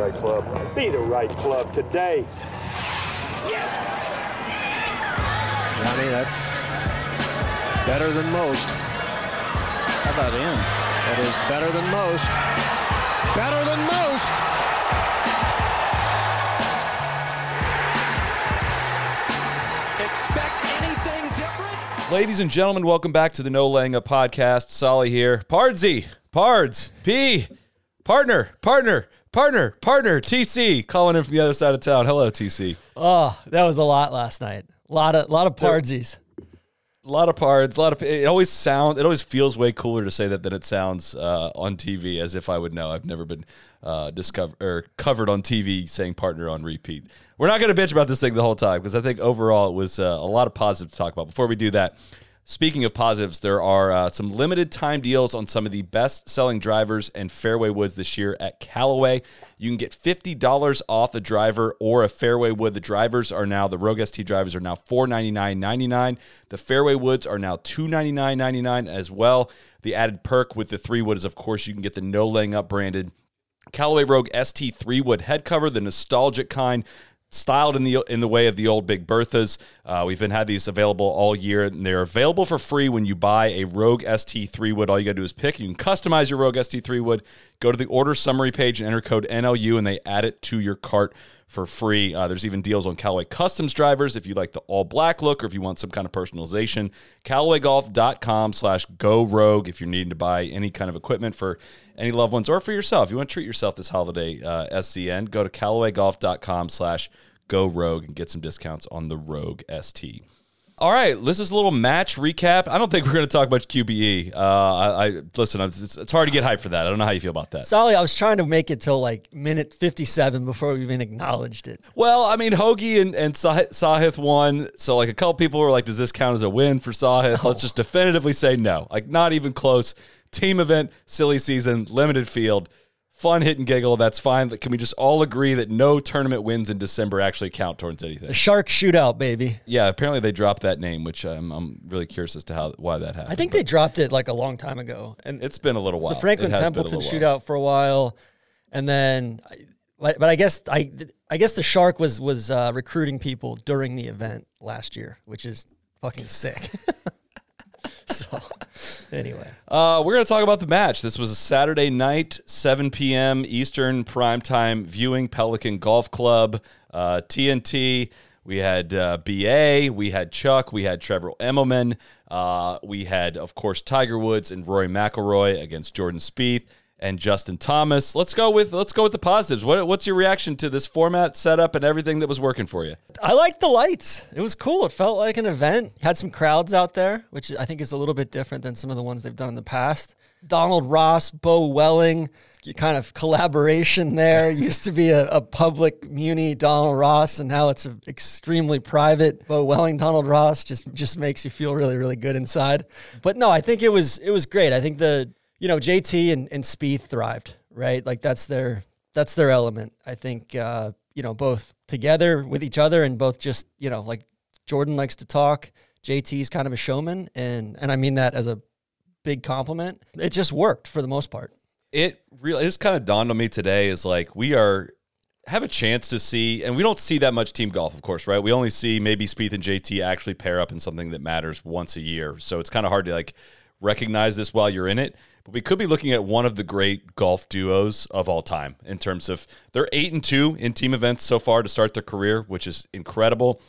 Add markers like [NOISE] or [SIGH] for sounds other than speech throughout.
right club. Be the right club today. Johnny, that's better than most. How about him? That is better than most. Better than most. Expect anything different? Ladies and gentlemen, welcome back to the No Laying Up podcast. Soly here. Pardsy, Pards, P, partner, partner, partner, partner, TC, calling in from the other side of town. Hello, TC. Oh, that was a lot last night. A lot of lot of pardsies. A lot of pards, a lot of. It always sound. It always feels way cooler to say that than it sounds uh, on TV, as if I would know. I've never been uh, discovered or covered on TV saying partner on repeat. We're not going to bitch about this thing the whole time because I think overall it was uh, a lot of positive to talk about. Before we do that, speaking of positives, there are uh, some limited time deals on some of the best selling drivers and fairway woods this year at Callaway. You can get fifty dollars off a driver or a fairway wood. The drivers are now the Rogue ST drivers are now four ninety nine ninety nine. The fairway woods are now two ninety nine ninety nine as well. The added perk with the three wood is of course you can get the no laying up branded Callaway Rogue ST3 wood head cover, the nostalgic kind, styled in the in the way of the old Big Berthas. Uh, we've been had these available all year, and they're available for free when you buy a Rogue ST3 wood. All you got to do is pick. You can customize your Rogue ST3 wood. Go to the order summary page and enter code NLU, and they add it to your cart for free. Uh, there's even deals on Callaway Customs drivers if you like the all black look or if you want some kind of personalization. CallawayGolf.com slash go rogue if you're needing to buy any kind of equipment for any loved ones or for yourself. If you want to treat yourself this holiday uh, SCN, go to CallawayGolf.com slash go rogue and get some discounts on the Rogue ST. All right, this is a little match recap. I don't think we're going to talk much QBE. Uh, I, I listen. It's, it's hard to get hyped for that. I don't know how you feel about that. Soly, I was trying to make it till like minute fifty-seven before we even acknowledged it. Well, I mean, Hoagie and, and Sah- Sahith won. So, like, a couple people were like, does this count as a win for Sahith? Let's just definitively say no. Like, not even close. Team event, silly season, limited field, fun hit and giggle. That's fine. But Can we just all agree that no tournament wins in December actually count towards anything? The shark shootout, baby. Yeah, apparently they dropped that name, which I'm, I'm really curious as to how why that happened. I think they dropped it like a long time ago, and it's been a little while. the Franklin It has been a Templeton shootout for a while, and then, I- but but I guess I I guess the shark was was uh, recruiting people during the event last year, which is fucking sick. [LAUGHS] [LAUGHS] so anyway, Uh, we're going to talk about the match. This was a Saturday night, 7 p.m. Eastern primetime viewing, Pelican Golf Club, uh, TNT. We had uh, BA, we had Chuck, we had Trevor Immelman, uh, we had, of course, Tiger Woods and Rory McIlroy against Jordan Spieth and Justin Thomas. Let's go with let's go with the positives. What, what's your reaction to this format, setup, and everything that was working for you? I liked the lights. It was cool. It felt like an event. Had some crowds out there, which I think is a little bit different than some of the ones they've done in the past. Donald Ross, Beau Welling, kind of collaboration there. [LAUGHS] Used to be a, a public muni Donald Ross, and now it's an extremely private Beau Welling Donald Ross. Just just makes you feel really really good inside. But no, I think it was it was great. I think the you know JT and, and Spieth thrived right. Like that's their that's their element. I think uh, you know both together with each other and both just you know like Jordan likes to talk. JT's kind of a showman, and and I mean that as a big compliment. It just worked for the most part. it really it's kind of dawned on me today is like we are have a chance to see and we don't see that much team golf of course right we only see maybe Spieth and JT actually pair up in something that matters once a year so it's kind of hard to like recognize this while you're in it but we could be looking at one of the great golf duos of all time in terms of they're 8 and 2 in team events so far to start their career which is incredible.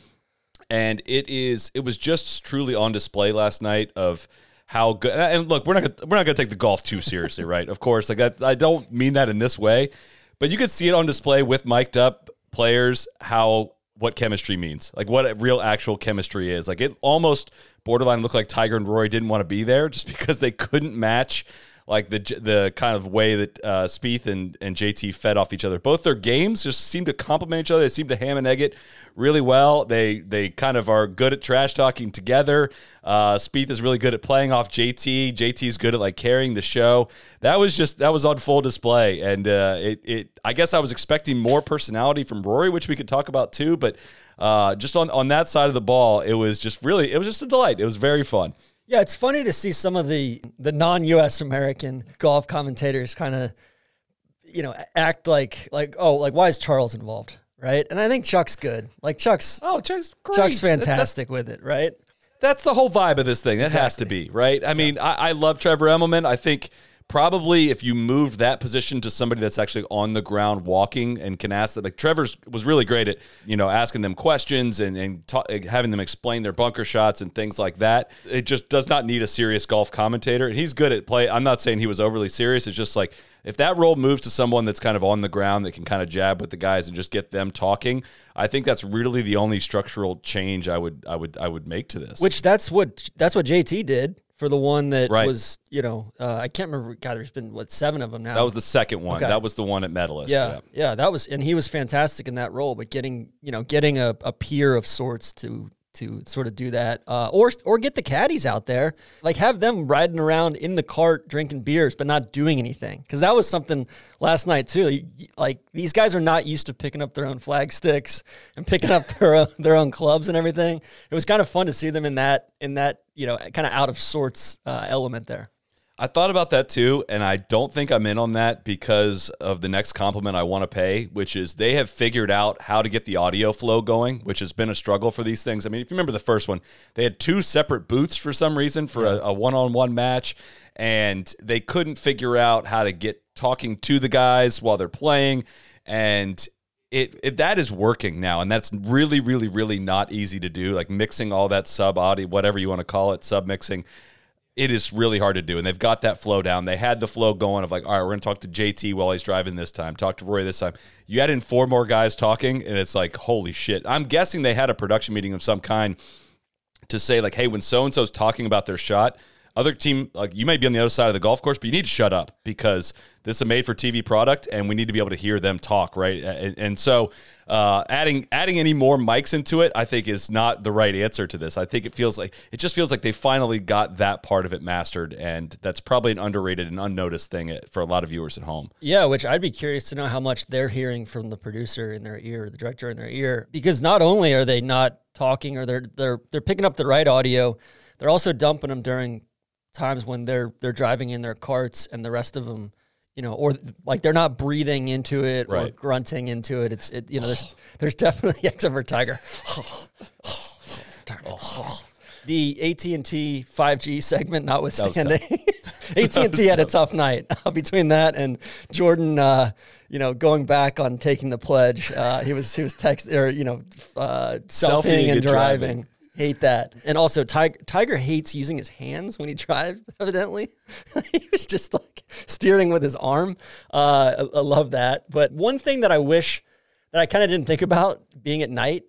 And it is it was just truly on display last night of how good and look we're not gonna, we're not going to take the golf too seriously right? Of course like I, I don't mean that in this way but you could see it on display with mic'd up players how what chemistry means like what real actual chemistry is. Like it almost borderline looked like tiger and rory didn't want to be there just [LAUGHS] because they couldn't match like the the kind of way that uh, Spieth and, and JT fed off each other. Both their games just seem to complement each other. They seem to ham and egg it really well. They they kind of are good at trash talking together. Uh, Spieth is really good at playing off JT. JT is good at like carrying the show. That was just that was on full display, and uh, it it I guess I was expecting more personality from Rory, which we could talk about too, but. Uh, just on, on that side of the ball, it was just really, it was just a delight. It was very fun. Yeah, it's funny to see some of the the non-U.S. American golf commentators kind of you know, act like like oh, like why is Charles involved, right? And I think Chuck's good. Like Chuck's Oh, Chuck's great. Chuck's That- that- fantastic with it, right? That's the whole vibe of this thing. That has to be, right? I mean, I, I love Trevor Immelman. I think probably if you moved that position to somebody that's actually on the ground walking and can ask them, like Trevor's was really great at, you know, asking them questions and, and ta- having them explain their bunker shots and things like that. It just does not need a serious golf commentator. And he's good at play. I'm not saying he was overly serious. It's just like, if that role moves to someone that's kind of on the ground that can kind of jab with the guys and just get them talking, I think that's really the only structural change I would I would I would make to this. Which that's what that's what JT did for the one that Right. was you know uh, I can't remember. God, there's been what seven of them now. That was the second one. Okay. That was the one at Medalist. yeah, yeah, that was, and he was fantastic in that role. But getting, you know, getting a, a peer of sorts to to sort of do that, uh, or or get the caddies out there, like have them riding around in the cart drinking beers, but not doing anything, because that was something last night too. Like these guys are not used to picking up their own flag sticks and picking up [LAUGHS] their own, their own clubs and everything. It was kind of fun to see them in that in that you know kind of out of sorts uh, element there. I thought about that too, and I don't think I'm in on that because of the next compliment I want to pay, which is they have figured out how to get the audio flow going, which has been a struggle for these things. I mean, if you remember the first one, they had two separate booths for some reason for a, a one-on-one match, and they couldn't figure out how to get talking to the guys while they're playing, and it, it that is working now, and that's really, really, really not easy to do. Like mixing all that sub audio, whatever you want to call it, sub mixing it is really hard to do. And they've got that flow down. They had the flow going of like, all right, we're going to talk to JT while he's driving this time, talk to Roy this time. You add in four more guys talking, and it's like, holy shit. I'm guessing they had a production meeting of some kind to say, like, hey, when so and so's talking about their shot, other team, like, you may be on the other side of the golf course, but you need to shut up because this is a made for TV product and we need to be able to hear them talk, right? And, and so, uh, adding adding any more mics into it, I think is not the right answer to this. I think it feels like it just feels like they finally got that part of it mastered, and that's probably an underrated and unnoticed thing for a lot of viewers at home. Yeah, which I'd be curious to know how much they're hearing from the producer in their ear, the director in their ear, because not only are they not talking or they're they're they're picking up the right audio, they're also dumping them during times when they're they're driving in their carts and the rest of them, you know, or like they're not breathing into it or grunting into it. It's it, you know, there's there's definitely [LAUGHS] except for Tiger. [LAUGHS] The AT and T 5G segment notwithstanding, [LAUGHS] AT and T had a tough night between that and Jordan. Uh, you know, going back on taking the pledge, uh, he was he was text or you know uh, Selfieing selfieing and and driving. driving. Hate that. And also, Tiger Tiger hates using his hands when he drives. [LAUGHS] Evidently, [LAUGHS] he was just like steering with his arm. Uh, I, I love that. But one thing that I wish that I kind of didn't think about being at night,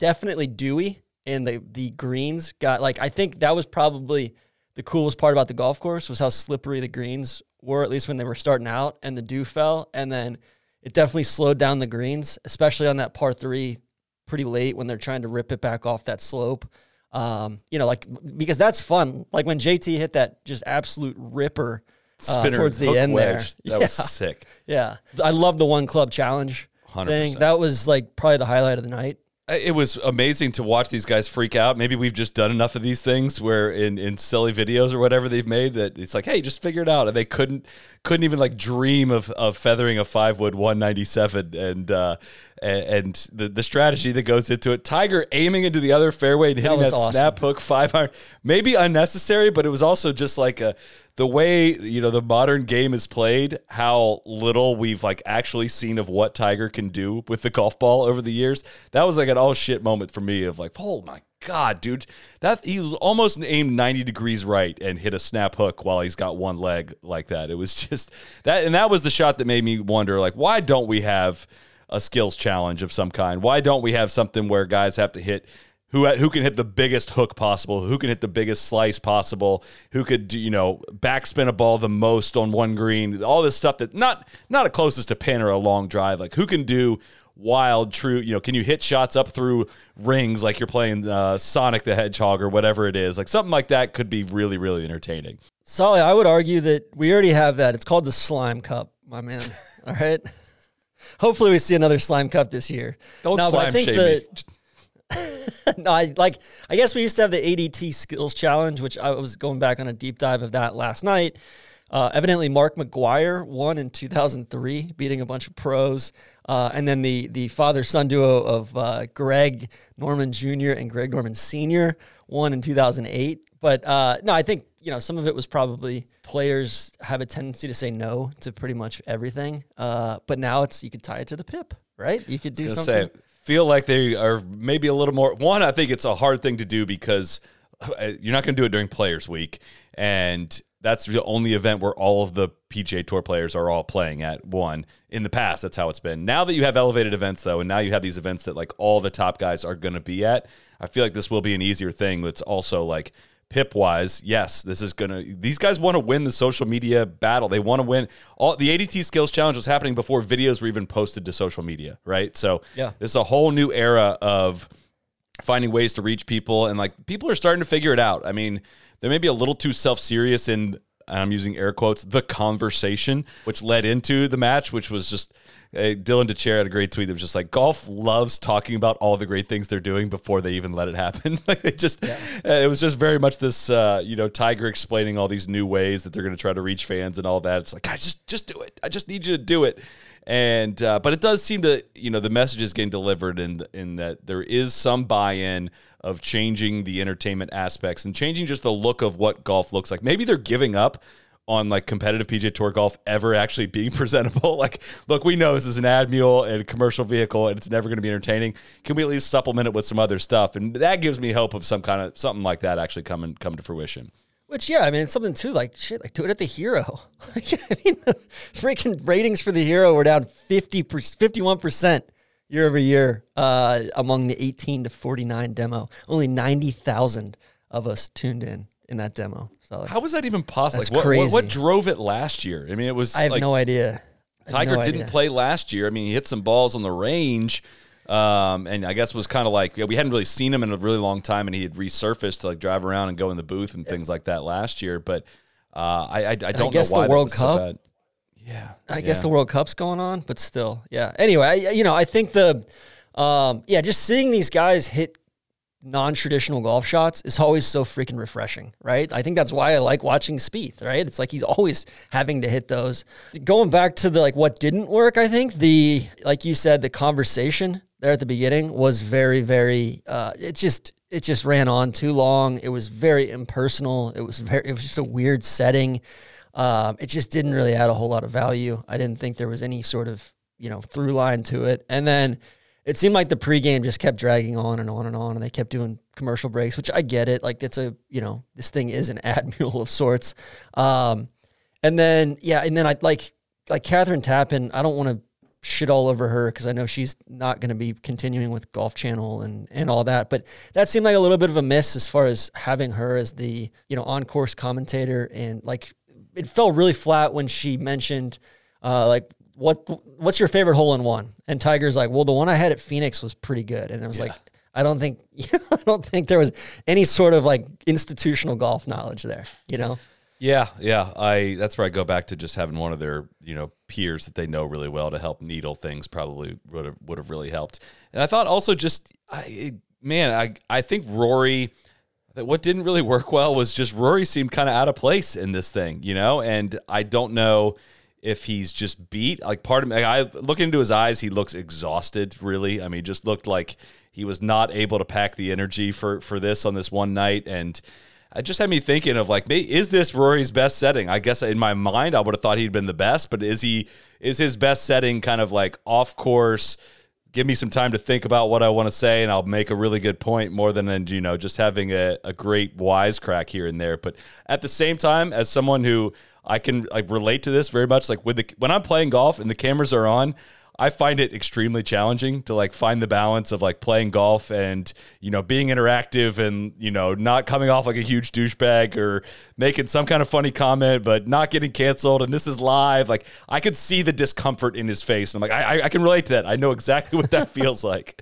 definitely dewy and the the greens got like I think that was probably the coolest part about the golf course was how slippery the greens were at least when they were starting out and the dew fell and then it definitely slowed down the greens especially on that par 3 pretty late when they're trying to rip it back off that slope. Um, you know like because that's fun. Like when JT hit that just absolute ripper uh, Spinner towards the hook end wedge. there That was [LAUGHS] sick. yeah. I love the one club challenge 100%. thing that was like probably the highlight of the night It was amazing to watch these guys freak out. Maybe we've just done enough of these things where in, in silly videos or whatever they've made that it's like, hey, just figure it out. And they couldn't couldn't even like dream of, of feathering a five wood 197 and uh and, and the, the strategy that goes into it. Tiger aiming into the other fairway and hitting was that awesome. snap hook five iron. Maybe unnecessary, but it was also just like a the way you know the modern game is played, how little we've like actually seen of what Tiger can do with the golf ball over the years. That was like an oh shit moment for me of like, oh my god, dude, that he's almost aimed ninety degrees right and hit a snap hook while he's got one leg like that. It was [LAUGHS] just that, and that was the shot that made me wonder, like, why don't we have a skills challenge of some kind? Why don't we have something where guys have to hit who who can hit the biggest hook possible, who can hit the biggest slice possible, who could do, you know backspin a ball the most on one green, all this stuff that not not a closest to pin or a long drive, like who can do wild true you know can you hit shots up through rings like you're playing uh, Sonic the Hedgehog or whatever it is like something like that could be really really entertaining. Soly, I would argue that we already have that. It's called the Slime Cup, my man. [LAUGHS] All right. [LAUGHS] Hopefully, we see another Slime Cup this year. Don't No, but I slime think shame the- me. [LAUGHS] no, I like. I guess we used to have the ADT Skills Challenge, which I was going back on a deep dive of that last night. Uh, evidently, Mark McGuire won in 2003, beating a bunch of pros. Uh, and then the the father son duo of uh, Greg Norman Jr. and Greg Norman Sr. won in 2008. But uh, no, I think you know some of it was probably players have a tendency to say no to pretty much everything. Uh, but now it's you could tie it to the pip, right? You could do something. say, feel like they are maybe a little more. One, I think it's a hard thing to do because uh, you're not going to do it during Players Week, and that's the only event where all of the PGA Tour players are all playing at one. In the past, that's how it's been. Now that you have elevated events, though, and now you have these events that like all the top guys are going to be at, I feel like this will be an easier thing. That's also like pip wise, yes, this is gonna. These guys want to win the social media battle. They want to win. All the ADT Skills Challenge was happening before videos were even posted to social media, right? So Yeah. this is a whole new era of finding ways to reach people, and like people are starting to figure it out. I mean, they may be a little too self serious in. And I'm using air quotes, the conversation, which led into the match, which was just uh, Dylan Dethier had a great tweet that was just like, golf loves talking about all the great things they're doing before they even let it happen. [LAUGHS] like they just, uh, it was just very much this, uh, you know, Tiger explaining all these new ways that they're going to try to reach fans and all that. It's like, guys, just, just do it. I just need you to do it. And, uh, but it does seem to, you know, the message is getting delivered in, in that there is some buy in of changing the entertainment aspects and changing just the look of what golf looks like. Maybe they're giving up on like competitive PGA Tour golf ever actually being [LAUGHS] presentable. like, look, we know this is an ad mule and a commercial vehicle and it's never going to be entertaining. Can we at least supplement it with some other stuff? And that gives me hope of some kind of something like that actually coming come to fruition. Which yeah, I mean it's something too. Like shit, like do it at the Hero. [LAUGHS] Like, I mean, the [LAUGHS] freaking ratings for the Hero were down 50 51 percent year over year uh, among the 18 to 49 demo. Only 90,000 of us tuned in in that demo. So like, How was that even possible? Like, what, what, what drove it last year? I mean, it was I have like no idea. Have Tiger no didn't idea. play last year. I mean, he hit some balls on the range. Um, and I guess was kind of like yeah, we hadn't really seen him in a really long time, and he had resurfaced to like drive around and go in the booth and things like that last year. But uh, I, I I don't guess know the why that World Cup so Cup- bad. Yeah, I guess the World Cup's going on, but still, yeah. Anyway, I, you know, I think the, um, yeah, just seeing these guys hit non-traditional golf shots is always so freaking refreshing, right? I think that's why I like watching Spieth, right? It's like he's always having to hit those. Going back to the like what didn't work, I think the like you said, the conversation there at the beginning was very, very. Uh, it just it just ran on too long. It was very impersonal. It was very. It was just a weird setting. Um, it just didn't really add a whole lot of value. I didn't think there was any sort of you know through line to it. And then it seemed like the pregame just kept dragging on and on and on, and they kept doing commercial breaks, which I get it. Like it's a you know this thing is an [LAUGHS] ad mule of sorts. Um, and then yeah, and then I like like Kathryn Tappen. I don't want to shit all over her because I know she's not going to be continuing with Golf Channel and and all that. But that seemed like a little bit of a miss as far as having her as the you know on course commentator and like it fell really flat when she mentioned uh, like what what's your favorite hole in one and Tiger's like well the one I had at Phoenix was pretty good and I was like I don't think [LAUGHS] I don't think there was any sort of like institutional golf knowledge there you know Yeah, yeah. I that's where I go back to just having one of their you know peers that they know really well to help needle things probably would have would have really helped. And I thought also just I man I I think Rory that what didn't really work well was just Rory seemed kind of out of place in this thing, you know, and I don't know if he's just beat. Like part of me, I look into his eyes, he looks exhausted. Really, I mean, just looked like he was not able to pack the energy for for this on this one night, and it just had me thinking of like, is this Rory's best setting? I guess in my mind, I would have thought he'd been the best, but is he is his best setting kind of like off course? Give me some time to think about what I want to say, and I'll make a really good point more than you know just having a, a great wisecrack here and there. But at the same time, as someone who I can like relate to this very much, like with the when I'm playing golf and the cameras are on, I find it extremely challenging to like find the balance of like playing golf and you know being interactive and you know not coming off like a huge douchebag or making some kind of funny comment but not getting canceled and this is live. Like I could see the discomfort in his face. And I'm like I, I- can relate to that. I know exactly what that [LAUGHS] feels like.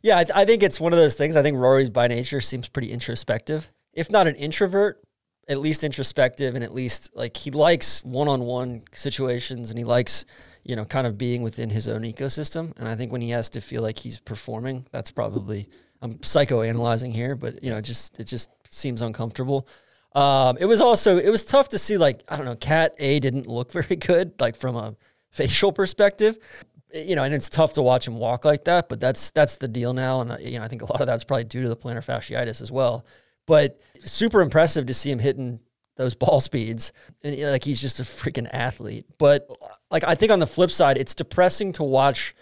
Yeah, I, I think it's one of those things. I think Rory's by nature seems pretty introspective, if not an introvert, at least introspective, and at least like he likes one-on-one situations, and he likes you know kind of being within his own ecosystem. And I think when he has to feel like he's performing, that's probably I'm psychoanalyzing here, but you know, just it just seems uncomfortable. Um, it was also it was tough to see like I don't know, Cat A didn't look [LAUGHS] very good like from a facial perspective. You know, and it's tough to watch him walk like that, but that's that's the deal now, and you know I think a lot of that's probably due to the plantar fasciitis as well. But super impressive to see him hitting those ball speeds, and you know, like he's just a freaking athlete. But like I think on the flip side, it's depressing to watch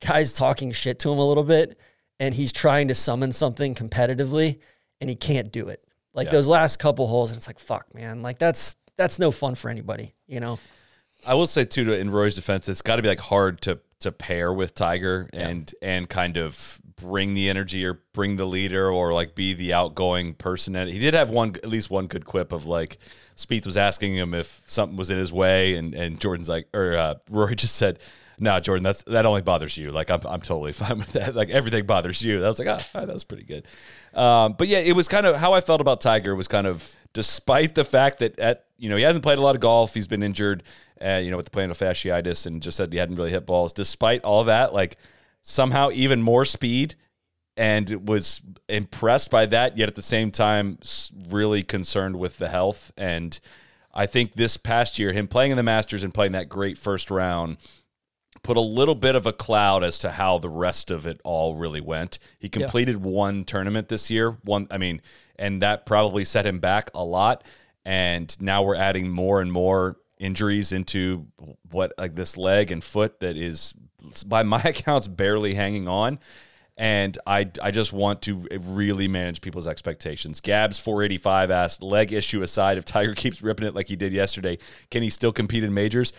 guys talking shit to him a little bit, and he's trying to summon something competitively, and he can't do it. Like Yeah. those last couple holes, and it's like, fuck, man. Like that's that's no fun for anybody, you know. I will say too, to- in Roy's defense, it's got to be like hard to to pair with Tiger and and kind of bring the energy or bring the leader or like be the outgoing person. And he did have one at least one good quip of like Spieth was asking him if something was in his way, and and Jordan's like or uh, Rory [LAUGHS] just said. No, Jordan, that's that only bothers you. Like I'm, I'm totally [LAUGHS] fine with that. Like everything bothers you. That was like, ah, right, that was pretty good. Um, but yeah, it was kind of how I felt about Tiger was kind of despite the fact that at you know he hasn't played a lot of golf, he's been injured, uh, you know with the plantar fasciitis, and just said he hadn't really hit balls. Despite all that, like somehow even more speed, and was impressed by that. Yet at the same time, really concerned with the health. And I think this past year, him playing in the Masters and playing that great first round put a little bit of a cloud as to how the rest of it all really went. He completed one tournament this year, one I mean, and that probably set him back a lot. And now we're adding more and more injuries into what like this leg and foot that is by my [LAUGHS] accounts barely hanging on. And I, I just want to really manage people's expectations. Gabs 485 asked, leg issue aside, if Tiger [LAUGHS] keeps ripping it like he did yesterday, can he still compete in majors?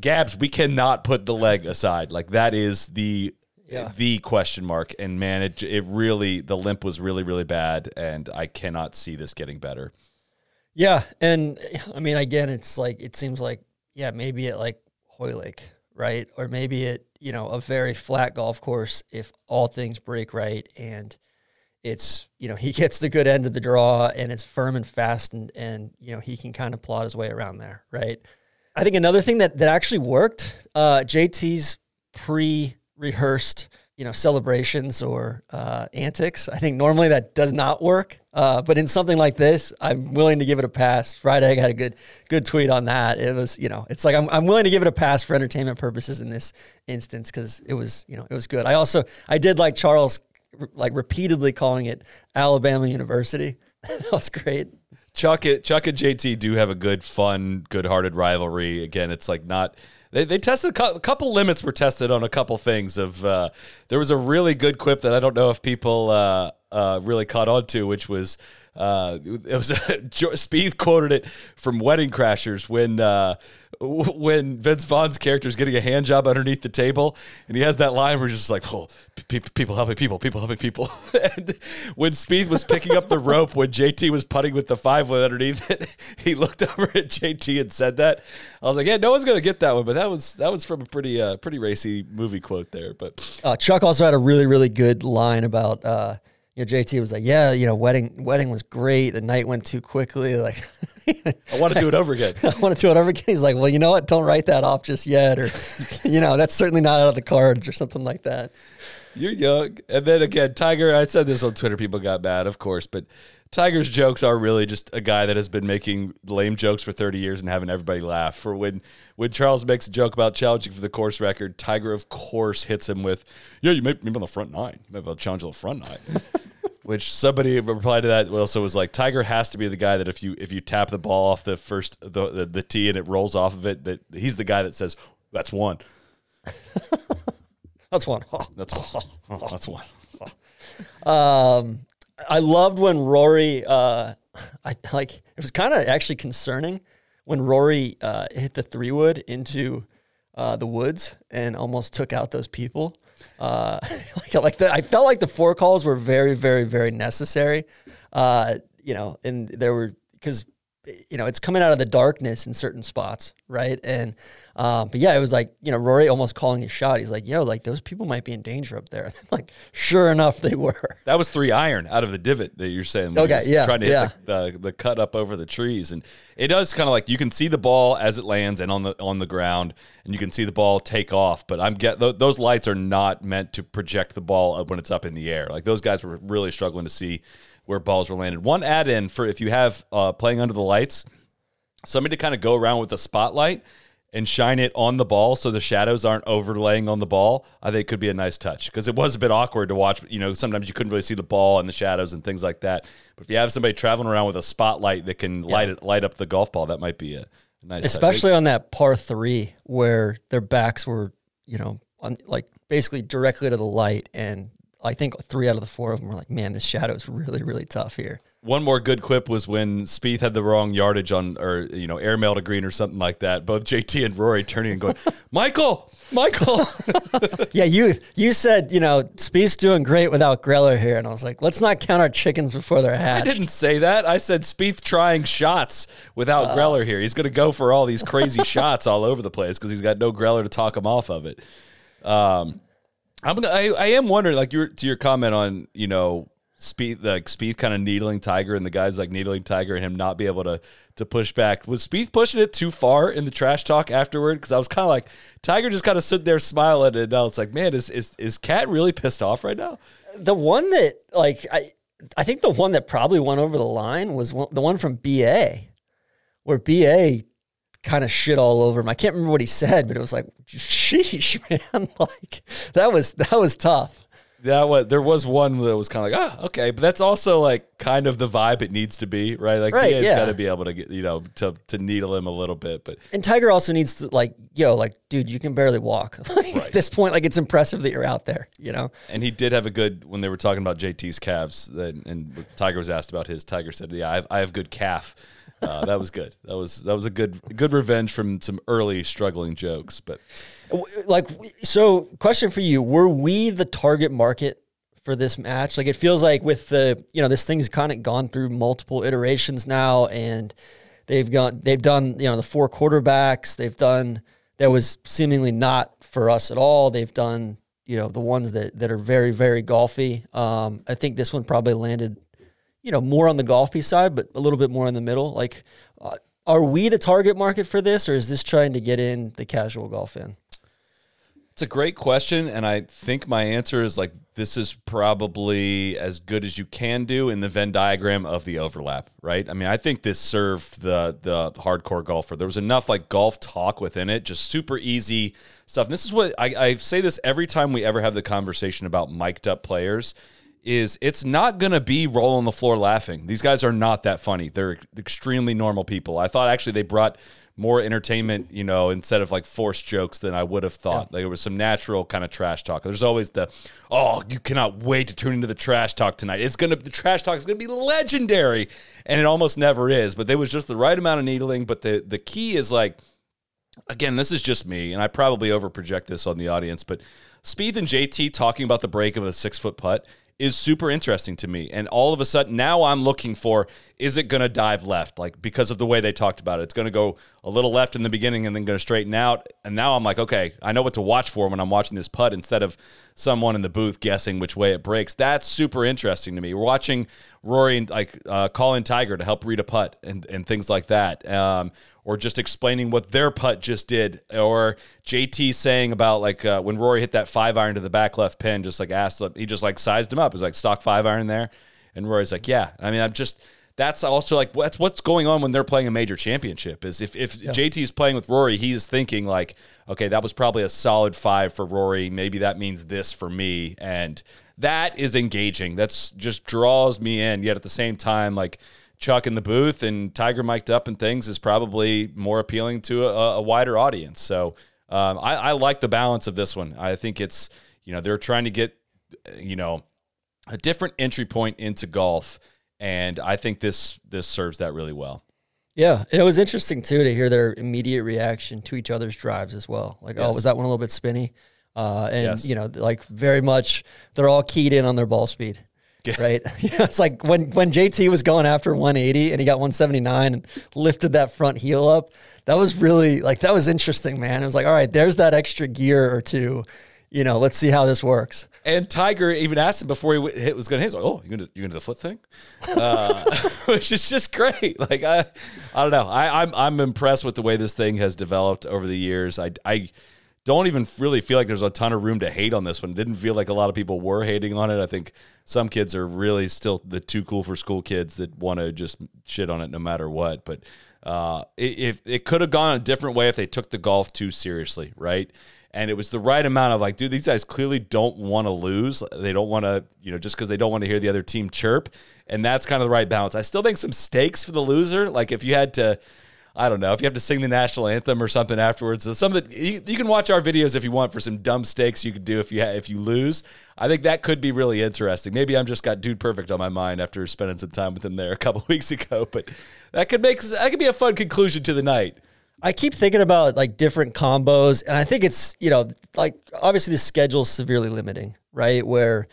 Gabs, we cannot put the leg aside. Like that is the the question mark. And man, it it really the limp was really really bad, and I cannot see this getting better. Yeah, and I mean, again, it's like it seems like yeah, maybe it like Hoylake, right, or maybe at you know a very flat golf course if all things break right and it's you know [LAUGHS] he gets the good end of the draw and it's firm and fast and and you know he can kind of plot his way around there, right. I think another thing that that actually worked, uh, JT's pre-rehearsed you know celebrations or uh, antics. I think normally that does not work, uh, but in something like this, I'm willing to give it a pass. Friday, I got a good good tweet on that. It was you know it's like I'm I'm willing to give it a pass for entertainment purposes in this instance because it was you know it was good. I also I did like Charles like repeatedly calling it Alabama University. [LAUGHS] that was great. Chuck it, Chuck and JT do have a good, fun, good-hearted rivalry. Again, it's like not. They, they tested a cou- a couple limits were tested on a couple things. Of uh, there was a really good quip that I don't know if people uh, uh, really caught on to, which was uh, [LAUGHS] it was Spieth quoted it from Wedding Crashers when uh, [LAUGHS] when Vince Vaughn's character is getting a hand job underneath the table, and he has that line where he's just like, "Oh, pe- pe- people helping people, people helping people." [LAUGHS] and when Spieth was picking up the rope when JT was putting with the five wood underneath it, he looked over at JT and said that. I was like, "Yeah, no one's gonna get that one," but that was that was from a pretty uh, pretty racy movie quote there. But Uh, Chuck also had a really, really good line about, uh, you know, JT was like, yeah, you know, wedding, wedding was great. The night went too quickly. [LAUGHS] Like, I want to do it over again. [LAUGHS] I want to do it over again. He's like, well, you know what? Don't write that off just yet. Or, you know, that's certainly not out of the cards or something like that. You're young. And then again, Tiger, I said this on Twitter, people got mad, of course, but Tiger's jokes are really just a guy that has been making lame jokes for 30 years and having everybody laugh. For when when Charles makes a joke about challenging for the course record, Tiger, of course, hits him with, Yeah, you made me on the front nine. You made me challenge on the front nine. [LAUGHS] Which somebody replied to that also was like Tiger has to be the guy that if you if you tap the ball off the first the, the, the tee and it rolls off of it that he's the guy that says that's one [LAUGHS] That's one. that's one [LAUGHS] that's one Um, I loved when Rory, uh, [LAUGHS] I like, it was kind of actually concerning when Rory uh, hit the three wood into uh, the woods and almost took out those people. Uh, [LAUGHS] like, like the, I felt like the four calls were very, very, very necessary. Uh, you know, and there were because you know it's coming out of the darkness in certain spots, right? And um, but yeah, it was like you know Rory almost calling his shot. He's like, "Yo, like those people might be in danger up there." [LAUGHS] like, sure enough, they were. That was three iron out of the divot that you're saying. Okay, yeah, Trying to hit yeah. the, the, the cut up over the trees. And it does kind of like you can see the ball as it lands and on the on the ground, and you can see the ball take off. But I'm get th- those lights are not meant to project the ball up when it's up in the air. Like those guys were really struggling to see where balls were landed. One add in for if you have uh, playing under the lights, somebody to kind of go around with a spotlight and shine it on the ball so the shadows aren't overlaying on the ball, I think could be a nice touch because it was a bit awkward to watch. You know, sometimes you couldn't really see the ball and the shadows and things like that. But if you have somebody traveling around with a spotlight that can light it, light up the golf ball, that might be a, a nice, especially touch. on that par three where their backs were, you know, on like basically directly to the light, and I think three out of the four of them were like, "Man, this shadow is really, really tough here." One more good quip was when Spieth had the wrong yardage on, or you know, airmail to green or something like that. Both JT and Rory turning and going, [LAUGHS] "Michael, Michael." [LAUGHS] yeah, you you said you know Spieth's doing great without Greller here, and I was like, let's not count our chickens before they're hatched. I didn't say that. I said Spieth trying shots without uh, Greller here. He's going to go for all these crazy [LAUGHS] shots all over the place because he's got no Greller to talk him off of it. Um, I'm gonna. I, I am wondering, like your to your comment on you know Speed like Spieth kind of needling Tiger and the guys like needling Tiger and him not be able to to push back. Was Spieth pushing it too far in the trash talk afterward? Because I was kind of like Tiger just kind of stood there smiling and I was like, man, is is is Cat really pissed off right now? The one that like I I think the one that probably went over the line was one, the one from BA, where BA kind of shit all over him. I can't remember what he said, but it was like, sheesh, [LAUGHS] man, [LAUGHS] like that was that was tough that was there was one that was kind of like ah okay, but that's also like kind of the vibe it needs to be, right? Like right, has yeah. got to be able to get you know to to needle him a little bit, but and Tiger also needs to like yo like dude, you can barely walk. [LAUGHS] like, right. At this point, like it's impressive that you're out there, you know. And he did have a good when they were talking about JT's calves, that, and Tiger was asked about his. Tiger said, "Yeah, I have, I have good calf." Uh, that was good. That was that was a good good revenge from some early struggling jokes, but like so question for you. Were we the target market for this match? Like it feels like with the you know this thing's kind of gone through multiple iterations now and they've gone they've done you know the four quarterbacks. They've done that was seemingly not for us at all. They've done you know the ones that that are very very golfy. Um, i think this one probably landed you know more on the golfy side but a little bit more in the middle like uh, are we the target market for this or is this trying to get in the casual golf in it's a great question, and I think my answer is like this is probably as good as you can do in the Venn diagram of the overlap, right? I mean, I think this served the the hardcore golfer. There was enough like golf talk within it, just super easy stuff. And this is what I, I say this every time we ever have the conversation about mic'd up players. Is it's not gonna be roll on the floor laughing. These guys are not that funny. They're extremely normal people. I thought actually they brought more entertainment, you know, instead of like forced jokes than I would have thought. Yeah. Like, there was some natural kind of trash talk. There's always the, oh, you cannot wait to tune into the trash talk tonight. It's gonna the trash talk is gonna be legendary, and it almost never is. But there was just the right amount of needling. But the the key is like, again, this is just me, and I probably overproject this on the audience, but. Spieth and JT talking about the break of a six foot putt is super interesting to me. And all of a sudden, now I'm looking for is it going to dive left? Like, because of the way they talked about it, it's going to go a little left in the beginning and then going to straighten out. And now I'm like, okay, I know what to watch for when I'm watching this putt instead of someone in the booth guessing which way it breaks. That's super interesting to me. We're watching Rory and like uh, calling Tiger to help read a putt and, and things like that. Um, or just explaining what their putt just did, or JT saying about like uh, when Rory hit that five iron to the back left pin, just like asked, he just like sized him up. He's like stock five iron there, and Rory's like, yeah. I mean, I'm just that's also like that's what's going on when they're playing a major championship. Is if if yeah. JT's playing with Rory, he's thinking like, okay, that was probably a solid five for Rory. Maybe that means this for me, and that is engaging. That's just draws me in. Yet at the same time, like Chuck in the booth and Tiger mic'd up and things is probably more appealing to a, a wider audience. So um, I, I like the balance of this one. I think it's you know they're trying to get you know a different entry point into golf, and I think this this serves that really well. Yeah, and it was interesting too to hear their immediate reaction to each other's drives as well. Like, oh, yes. oh, was that one a little bit spinny? Uh, and yes. you know, like very much, they're all keyed in on their ball speed [LAUGHS] right? [LAUGHS] it's like when when JT was going after 180 and he got 179 and lifted that front heel up. That was really like that was interesting, man. It was like, all right, there's that extra gear or two. You know, let's see how this works. And Tiger even asked him before he hit, was going to hit. Like, oh, you're going to you going to the foot thing, uh, [LAUGHS] which is just great. Like I, I don't know. I, I'm I'm impressed with the way this thing has developed over the years. I I don't even really feel like there's a ton of room to hate on this one. Didn't feel like a lot of people were hating on it. I think some kids are really still the too cool for school kids that want to just shit on it no matter what. But uh, it, if it could have gone a different way if they took the golf too seriously, right? And it was the right amount of like, dude, these guys clearly don't want to lose. They don't want to, you know, just because they don't want to hear the other team chirp. And that's kind of the right balance. I still think some stakes for the loser. Like if you had to, I don't know if you have to sing the national anthem or something afterwards. Some of the you, you, can watch our videos if you want for some dumb stakes you could do if you ha- if you lose. I think that could be really interesting. Maybe I'm just got dude perfect on my mind after spending some time with him there a couple [LAUGHS] weeks ago, but that could make that could be a fun conclusion to the night. I keep thinking about like different combos, and I think it's you know like obviously the schedule is severely limiting, right? Where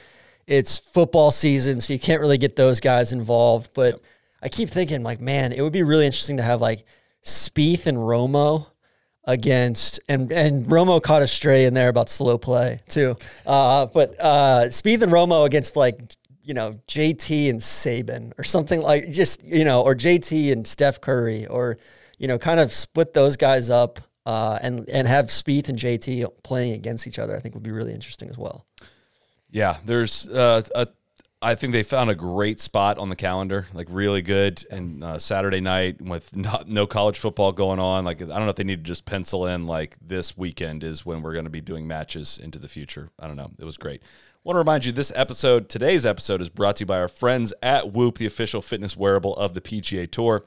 it's football season, so you can't really get those guys involved. But yep. I keep thinking like, man, it would be really interesting to have like Spieth and Romo against and and Romo caught a stray in there about slow play too. Uh, but uh, Spieth and Romo against like you know JT and Saban or something like just you know or JT and Steph Curry or you know kind of split those guys up uh, and and have Spieth and JT playing against each other. I think would be really interesting as well. Yeah, there's uh, a I think they found a great spot on the calendar, like really good. And uh, Saturday night with [LAUGHS] not, no college football going on, like I don't know if they need to just pencil in like this weekend is when we're going to be doing matches into the future. I don't know. It was great. Want to remind you this episode, today's episode, is brought to you by our friends at Whoop, the official fitness wearable of the PGA Tour.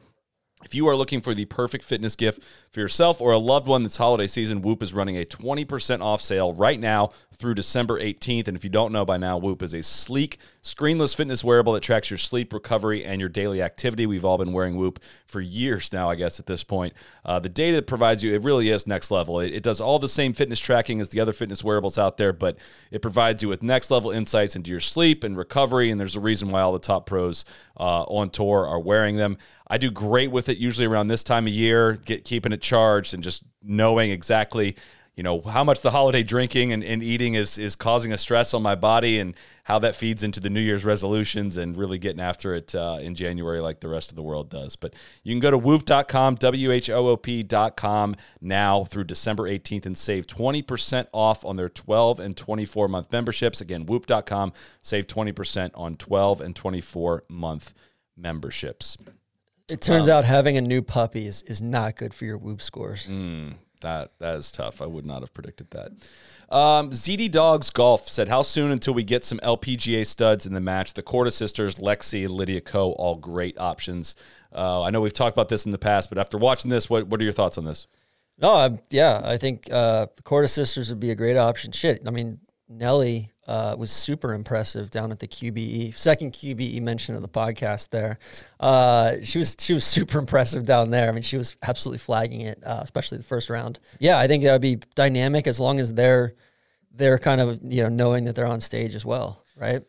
If you are looking for the perfect fitness gift for yourself or a loved one this holiday season, Whoop is running a 20% off sale right now through December 18th. And if you don't know by now, Whoop is a sleek, screenless fitness wearable that tracks your sleep, recovery, and your daily activity. We've all been wearing Whoop for years now, I guess, at this point. Uh, the data it provides you, it really is next level. It, it does all the same fitness tracking as the other fitness wearables out there, but it provides you with next level insights into your sleep and recovery. And there's a reason why all the top pros uh, on tour are wearing them. I do great with it usually around this time of year, get keeping it charged and just knowing exactly you know how much the holiday drinking and, and eating is is causing a stress on my body and how that feeds into the new year's resolutions and really getting after it uh, in january like the rest of the world does. But you can go to whoop.com w-h-o-o-p.com now through december 18th and save 20% off on their 12 and 24 month memberships. Again whoop.com save 20% on 12 and 24 month memberships. It turns um, out having a new puppy is, is not good for your whoop scores. Mm, that that is tough. I would not have predicted that. Um, ZD Dogs Golf said, "How soon until we get some LPGA studs in the match? The Korda sisters, Lexi, Lydia Ko, all great options. Uh, I know we've talked about this in the past, but after watching this, what what are your thoughts on this?" No, I'm, yeah, I think uh, the Korda sisters would be a great option. Shit, I mean Nelly uh, was super impressive down at the QBE second QBE mention of the podcast. There, uh, she was she was super impressive down there. I mean, she was absolutely flagging it, uh, especially the first round. Yeah, I think that would be dynamic as long as they're they're kind of you know knowing that they're on stage as well, right?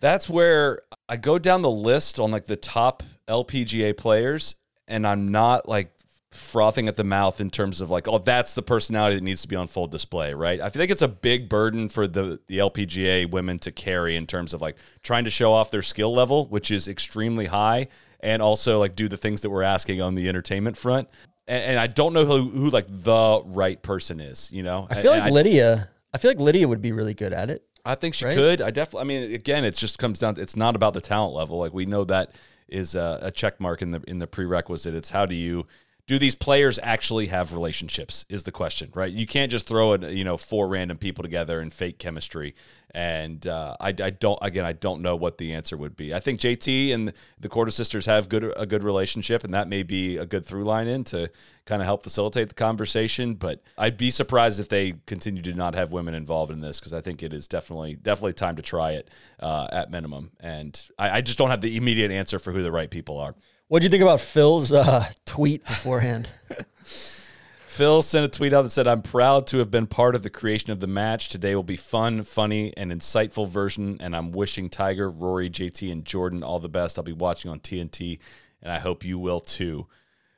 That's where I go down the list on like the top LPGA players, and I'm not like frothing at the mouth in terms of like, oh, that's the personality that needs to be on full display, right? I feel like it's a big burden for the the LPGA women to carry in terms of like trying to show off their skill level, which is extremely high, and also like do the things that we're asking on the entertainment front. And, and I don't know who, who like the right person is. You know, I feel and, like I, Lydia. I feel like Lydia would be really good at it. I think she right? could. I definitely. I mean, again, it just comes down. To, it's not about the talent level. Like we know that is a, a check mark in the in the prerequisite. It's how do you do these players actually have relationships is the question right you can't just throw a, you know four random people together and fake chemistry and uh, I, I, don't again I don't know what the answer would be. I think JT and the Korda sisters have good a good relationship, and that may be a good through line in to kind of help facilitate the conversation. But I'd be surprised if they continue to not have women involved in this because I think it is definitely definitely time to try it uh, at minimum. And I, I just don't have the immediate answer for who the right people are. What do you think about Phil's uh, tweet beforehand? [LAUGHS] Phil sent a tweet out that said, I'm proud to have been part of the creation of the match. Today will be fun, funny, and insightful version, and I'm wishing Tiger, Rory, JT, and Jordan all the best. I'll be watching on TNT, and I hope you will too.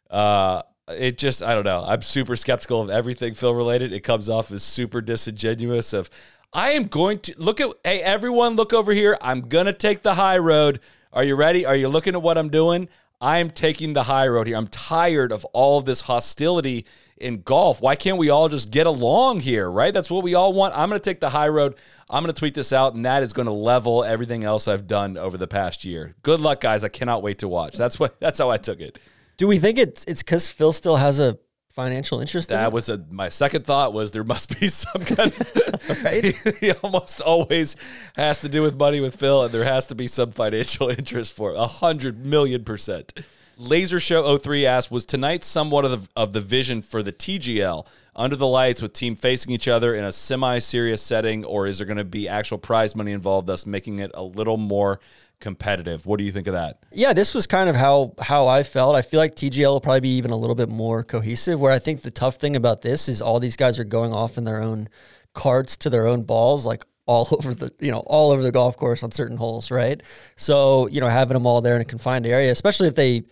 Uh, it just, I don't know. I'm super skeptical of everything Phil related. It comes off as super disingenuous of, I am going to look at, hey, everyone, look over here. I'm going to take the high road. Are you ready? Are you looking at what I'm doing? I'm taking the high road here. I'm tired of all of this hostility in golf. Why can't we all just get along here, right? That's what we all want. I'm going to take the high road. I'm going to tweet this out, and that is going to level everything else I've done over the past year. Good luck, guys. I cannot wait to watch. That's what. That's how I took it. Do we think it's it's because Phil still has a financial interest That it? was a my second thought was there must be [LAUGHS] some kind of [LAUGHS] right. [LAUGHS] he almost always has to do with money with Phil, and there has to be some financial interest for a hundred million percent. Laser Show 03 asked, was tonight somewhat of the, of the vision for the TGL under the lights with team facing each other in a semi-serious setting, or is there going to be actual prize money involved, thus making it a little more competitive? What do you think of that? Yeah, this was kind of how how I felt. I feel like TGL will probably be even a little bit more cohesive. Where I think the tough thing about this is all these guys are going off in their own carts to their own balls, like all [LAUGHS] over the you know all over the golf course on certain holes, right? So you know having them all there in a confined area, especially if they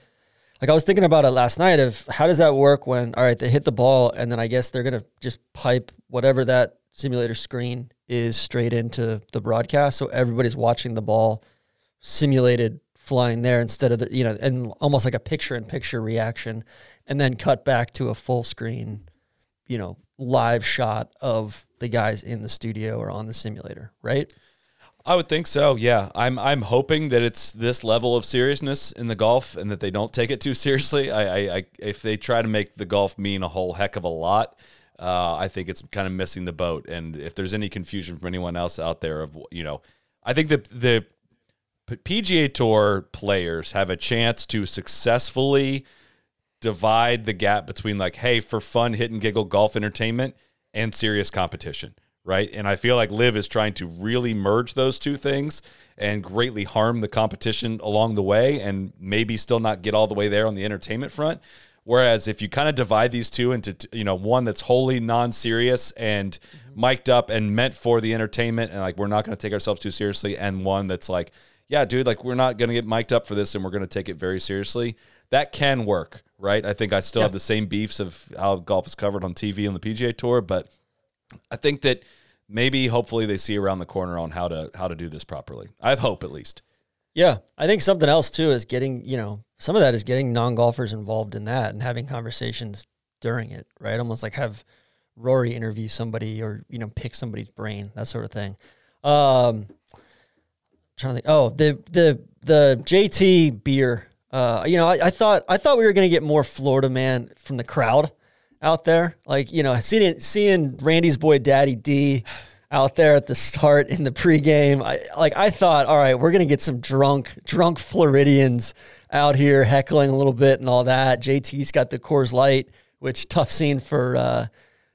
like I was thinking about it last night of how does that work when all right they hit the ball and then I guess they're gonna just pipe whatever that simulator screen is straight into the broadcast, so everybody's watching the ball simulated flying there instead of the you know and almost like a picture in picture reaction and then cut back to a full screen you know live shot of the guys in the studio or on the simulator right I would think so. Yeah, I'm. I'm hoping that it's this level of seriousness in the golf, and that they don't take it too seriously. I, I, I if they try to make the golf mean a whole heck of a lot, uh, I think it's kind of missing the boat. And if there's any confusion from anyone else out there, of you know, I think that the PGA Tour players have a chance to successfully divide the gap between like, hey, for fun, hit and giggle golf entertainment and serious competition, right? And I feel like LIV is trying to really merge those two things and greatly harm the competition along the way and maybe still not get all the way there on the entertainment front. Whereas if you kind of divide these two into you know one that's wholly non-serious and mm-hmm. mic'd up and meant for the entertainment and like we're not going to take ourselves too seriously, and one that's like, yeah, dude, like we're not going to get mic'd up for this and we're going to take it very seriously. That can work, right? I think I still have the same beefs of how golf is covered on TV and the PGA Tour, but I think that maybe hopefully they see around the corner on how to how to do this properly. I have hope at least. yeah i think something else too is getting you know some of that is getting non-golfers involved in that and having conversations during it right almost like have rory interview somebody or you know pick somebody's brain that sort of thing um trying to think oh the the the jt beer uh you know i, I thought i thought we were to get more florida man from the crowd out there like you know seeing seeing randy's boy daddy d out there at the start in the pregame. I like I thought, all right, we're gonna get some drunk, drunk Floridians out here heckling a little bit and all that. JT's got the Coors Light, which tough scene for uh,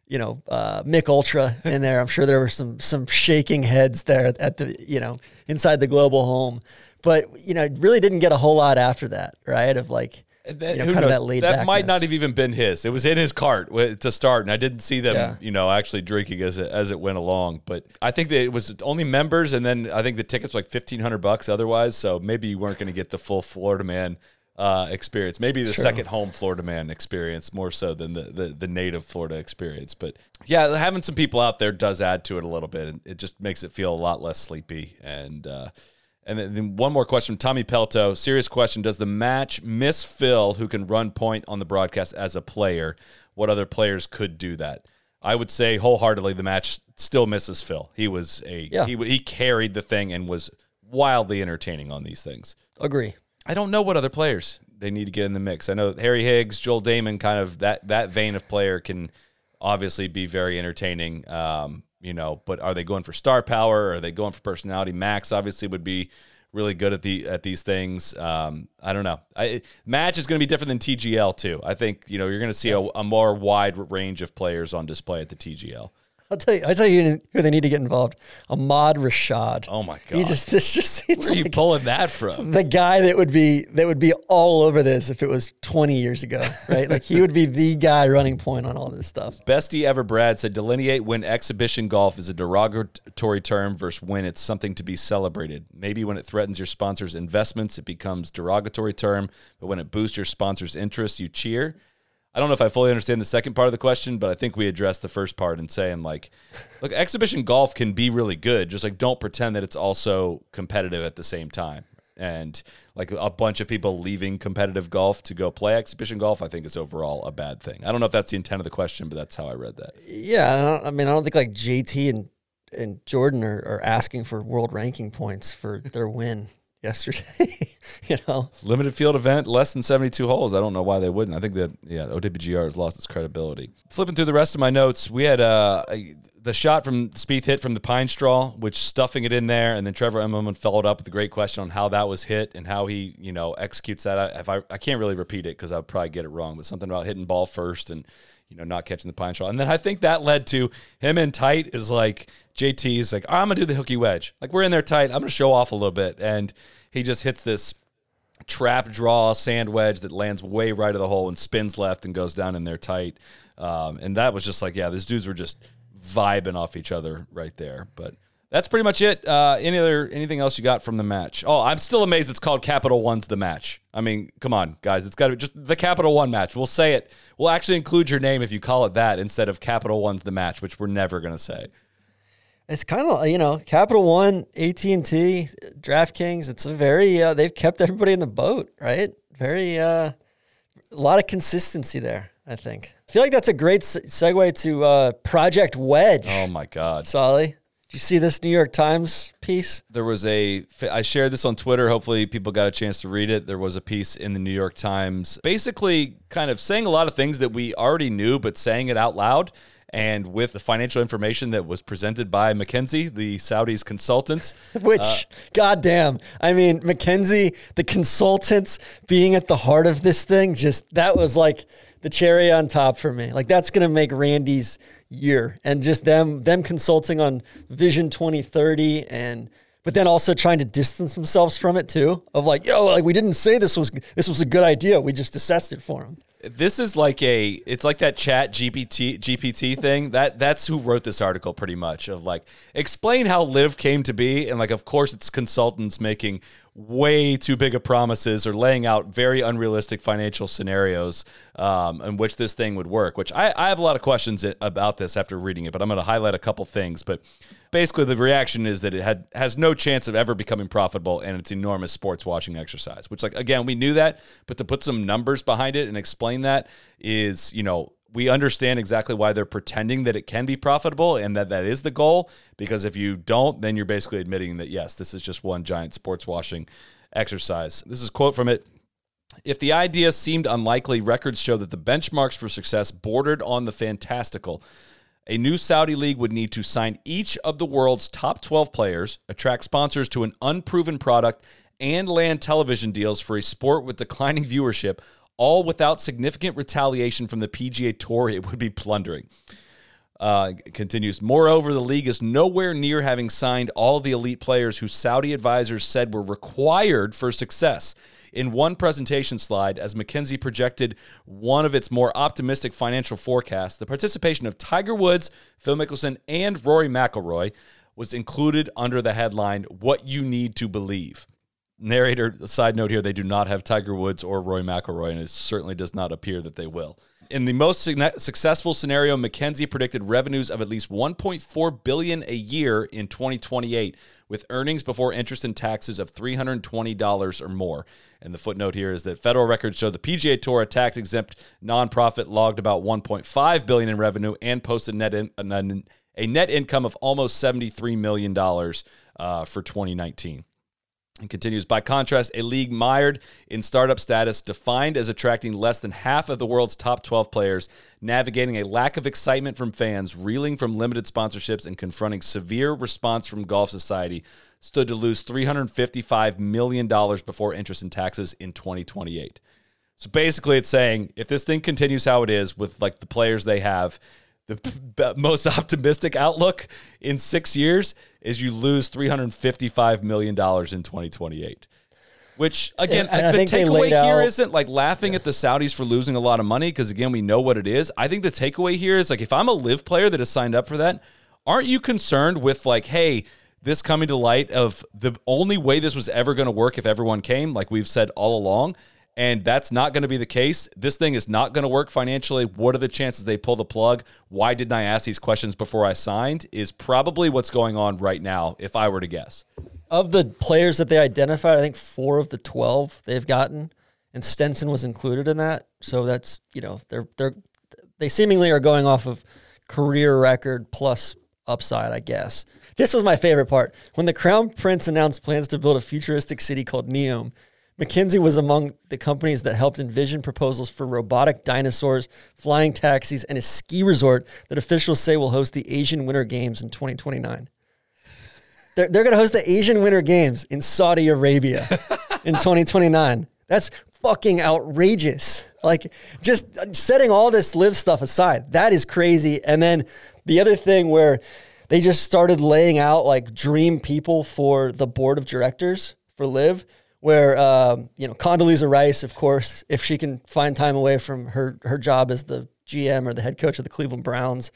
you know, uh, Mick Ultra [LAUGHS] in there. I'm sure there were some some shaking heads there at the you know inside the global home, but you know, it really didn't get a whole lot after that, right? Of like. That, you know, who kind of knows? that that might not have even been his. It was in his cart to start, and I didn't see them, Yeah. you know, actually drinking as it, as it went along. But I think that it was only members, and then I think the tickets were like fifteen hundred bucks otherwise. So maybe you weren't going to get the full Florida man uh, experience. Maybe the True. second home Florida man experience more so than the, the the native Florida experience. But yeah, having some people out there does add to it a little bit, and it just makes it feel a lot less sleepy and. Uh, and then, one more question Tommy Pelto. Serious question. Does the match miss Phil, who can run point on the broadcast as a player? What other players could do that? I would say wholeheartedly the match still misses Phil. He was a Yeah. he, he carried the thing and was wildly entertaining on these things. Agree. I don't know what other players they need to get in the mix. I know Harry Higgs, Joel Dahmen, kind of that that vein of player can obviously be very entertaining. Um, you know, but are they going for star power? Are they going for personality? Max obviously would be really good at the at these things. Um, I don't know. I, match is going to be different than TGL too. I think you know you're going to see a, a more wide range of players on display at the TGL. [LAUGHS] I'll tell you. I'll tell you who they need to get involved. Ahmad Rashad. Oh my He god, just [LAUGHS] this just seems where are you like pulling that from? the guy that would be that would be all over this if it was 20 years ago, right? like he would be the guy running point on all this stuff. Bestie ever Brad said delineate when exhibition golf is a derogatory term versus when it's something to be celebrated. Maybe when it threatens your sponsor's investments, it becomes derogatory term, but when it boosts your sponsor's interest, you cheer. I don't know if I fully understand the second part of the question, but I think we addressed the first part in saying like, look, exhibition golf can be really good. Just like don't pretend that it's also competitive at the same time. and like a bunch of people leaving competitive golf to go play exhibition golf, I think is overall a bad thing. I don't know if that's the intent of the question, but that's how I read that. Yeah, I, I mean, I don't think like JT and and Jordan are, are asking for world ranking points for their win yesterday. [LAUGHS] you know, limited field event, less than 72 holes. I don't know why they wouldn't. I think that yeah, OWGR has lost its credibility. Flipping through the rest of my notes, we had uh, the shot from Spieth hit from the pine straw, which stuffing it in there, and then Trevor Immelman followed up with a great question on how that was hit and how he you know executes that. If I I can't really repeat it because I would probably get it wrong, but something about hitting ball first and you know, not catching the pine straw. And then I think that led to him in tight is like JT is like, I'm gonna do the hooky wedge. Like we're in there tight. I'm gonna show off a little bit. And he just hits this trap draw sand wedge that lands way right of the hole and spins left and goes down in there tight. Um, and that was just like, yeah, these dudes were just vibing off each other right there. But that's pretty much it. Uh, any other anything else you got from the match? Oh, I'm still amazed it's called Capital One's the match. I mean, come on, guys, it's got to be just the Capital One match. We'll say it. We'll actually include your name if you call it that instead of Capital One's the match, which we're never gonna say. It's kind of you know Capital One, AT and T, DraftKings. It's a very uh, they've kept everybody in the boat, right? Very uh, a lot of consistency there. I think. I feel like that's a great segue to uh, Project Wedge. Oh my God, Soly. Did you see this New York Times piece? There was a, I shared this on Twitter. Hopefully, people got a chance to read it. There was a piece in the New York Times basically kind of saying a lot of things that we already knew, but saying it out loud. And with the financial information that was presented by McKinsey, the Saudis consultants. [LAUGHS] Which, uh, goddamn, I mean, McKinsey, the consultants being at the heart of this thing, just that was like the cherry on top for me. Like that's gonna make Randy's year, and just them them consulting on Vision 2030 and but then also trying to distance themselves from it too. Of like, yo, like we didn't say this was this was a good idea. We just assessed it for them. This is like a it's like that chat GPT GPT thing. That that's who wrote this article pretty much of like explain how LIV came to be and like of course it's consultants making way too big of promises or laying out very unrealistic financial scenarios um, in which this thing would work. Which I, I have a lot of questions about this after reading it, but I'm going to highlight a couple things. But basically, the reaction is that it had has no chance of ever becoming profitable, and it's enormous sports washing exercise. Which, like again, we knew that, but to put some numbers behind it and explain that is, you know, we understand exactly why they're pretending that it can be profitable and that that is the goal. Because if you don't, then you're basically admitting that, yes, this is just one giant sports washing exercise. This is quote from it. If the idea seemed unlikely, records show that the benchmarks for success bordered on the fantastical. A new Saudi league would need to sign each of the world's top 12 players, attract sponsors to an unproven product, and land television deals for a sport with declining viewership, all without significant retaliation from the PGA Tour it would be plundering. Uh, continues. Moreover, the league is nowhere near having signed all the elite players who Saudi advisors said were required for success. In one presentation slide, as McKinsey projected one of its more optimistic financial forecasts, the participation of Tiger Woods, Phil Mickelson, and Rory McIlroy was included under the headline "What You Need to Believe." Narrator side note here they do not have tiger woods or roy mcilroy and it certainly does not appear that they will. In the most successful scenario mckinsey predicted revenues of at least 1.4 billion a year in 2028 with earnings before interest and taxes of $320 or more. And the footnote here is that federal records show the pga tour a tax exempt nonprofit logged about 1.5 billion in revenue and posted net in, a net income of almost $73 million uh, for 2019 and continues, by contrast, a league mired in startup status, defined as attracting less than half of the world's top 12 players, navigating a lack of excitement from fans, reeling from limited sponsorships, and confronting severe response from Golf Society, stood to lose $355 million before interest and taxes in 2028. So basically, it's saying if this thing continues how it is with like the players they have, the [LAUGHS] most optimistic outlook in six years is you lose $355 million in 2028. Which again, the takeaway here not like laughing yeah. at the Saudis for losing a lot of money because again, we know what it is. I think the takeaway here is like if I'm a LIV player that has signed up for that, aren't you concerned with like, hey, this coming to light of the only way this was ever going to work if everyone came, like we've said all along, and that's not going to be the case. This thing is not going to work financially. What are the chances they pull the plug? Why didn't I ask these questions before I signed? Is probably what's going on right now, if I were to guess. Of the players that they identified, I think four of the twelve they've gotten, and Stenson was included in that. So that's you know they're they're they seemingly are going off of career record plus upside, I guess. This was my favorite part when the Crown Prince announced plans to build a futuristic city called Neom. McKinsey was among the companies that helped envision proposals for robotic dinosaurs, flying taxis, and a ski resort that officials say will host the Asian Winter Games in 2029. They're, they're going to host the Asian Winter Games in Saudi Arabia in [LAUGHS] 2029. That's fucking outrageous. Like, just setting all this LIV stuff aside, that is crazy. And then the other thing where they just started laying out like dream people for the board of directors for LIV where um, you know Condoleezza Rice, of course, if she can find time away from her her job as the GM or the head coach of the Cleveland Browns,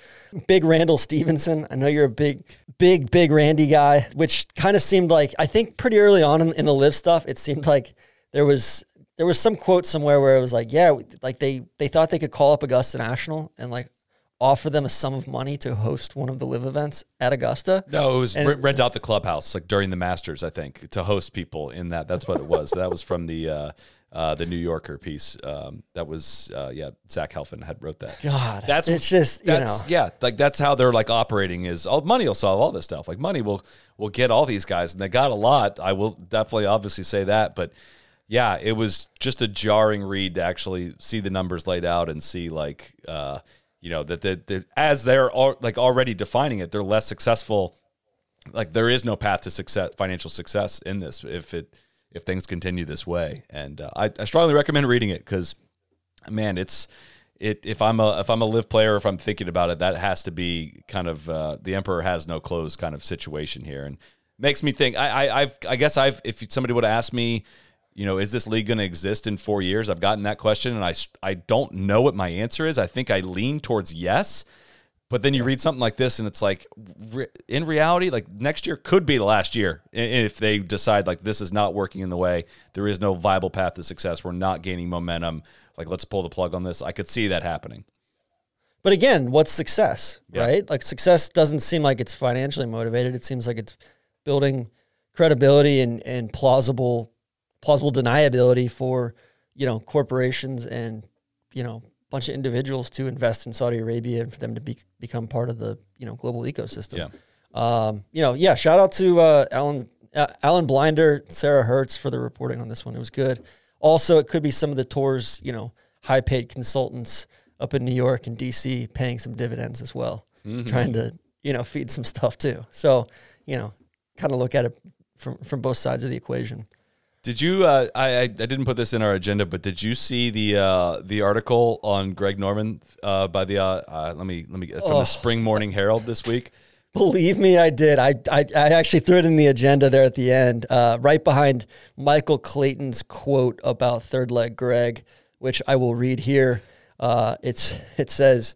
Big Randall Stephenson. I know you're a big, big, big Randy guy, which kind of seemed like I think pretty early on in, in the LIV stuff, it seemed like there was there was some quote somewhere where it was like, yeah, like they they thought they could call up Augusta National and like offer them a sum of money to host one of the LIV events at Augusta. No, it was and, rent out the clubhouse like during the Masters, I think, to host people in that. That's what it was. that was from the uh, uh, the New Yorker piece. Um, that was uh, yeah, Zach Helfand had wrote that. God, that's it's just that's, you know yeah, like that's how they're like operating. Is all money will solve all this stuff. Like money will will get all these guys, and they got a lot. I will definitely obviously say that, but yeah, it was just a jarring read to actually see the numbers laid out and see like. You know that that as they're all, like already defining it, they're less successful. Like there is no path to success, financial success in this if it if things continue this way. And uh, I, I strongly recommend reading it because, man, it's it. If I'm a if I'm a LIV player, if I'm thinking about it, that has to be kind of uh, the emperor has no clothes kind of situation here, and makes me think. I, I I've I guess I've if somebody would asked me you know, is this league going to exist in four years? I've gotten that question, and I I don't know what my answer is. I think I lean towards yes, but then you read something like this, and it's like, in reality, like next year could be the last year if they decide like this is not working in the way. There is no viable path to success. We're not gaining momentum. Like let's pull the plug on this. I could see that happening. But again, what's success, yeah. right? Like success doesn't seem like it's financially motivated. It seems like it's building credibility and and plausible plausible deniability for you know corporations and you know a bunch of individuals to invest in Saudi Arabia and for them to be, become part of the you know global ecosystem. Yeah. Um, you know, yeah. Shout out to uh, Alan uh, Alan Blinder, Sarah Hertz for the reporting on this one. It was good. Also, it could be some of the tours, you know, high paid consultants up in New York and DC paying some dividends as well, mm-hmm. trying to you know feed some stuff too. So you know, kind of look at it from from both sides of the equation. Did you? Uh, I I didn't put this in our agenda, but did you see the uh, the article on Greg Norman uh, by the uh, uh, let me let me from oh. the Sydney Morning Herald this week? Believe me, I did. I, I, I actually threw it in the agenda there at the end, uh, right behind Michael Clayton's quote about third leg Greg, which I will read here. it's it says,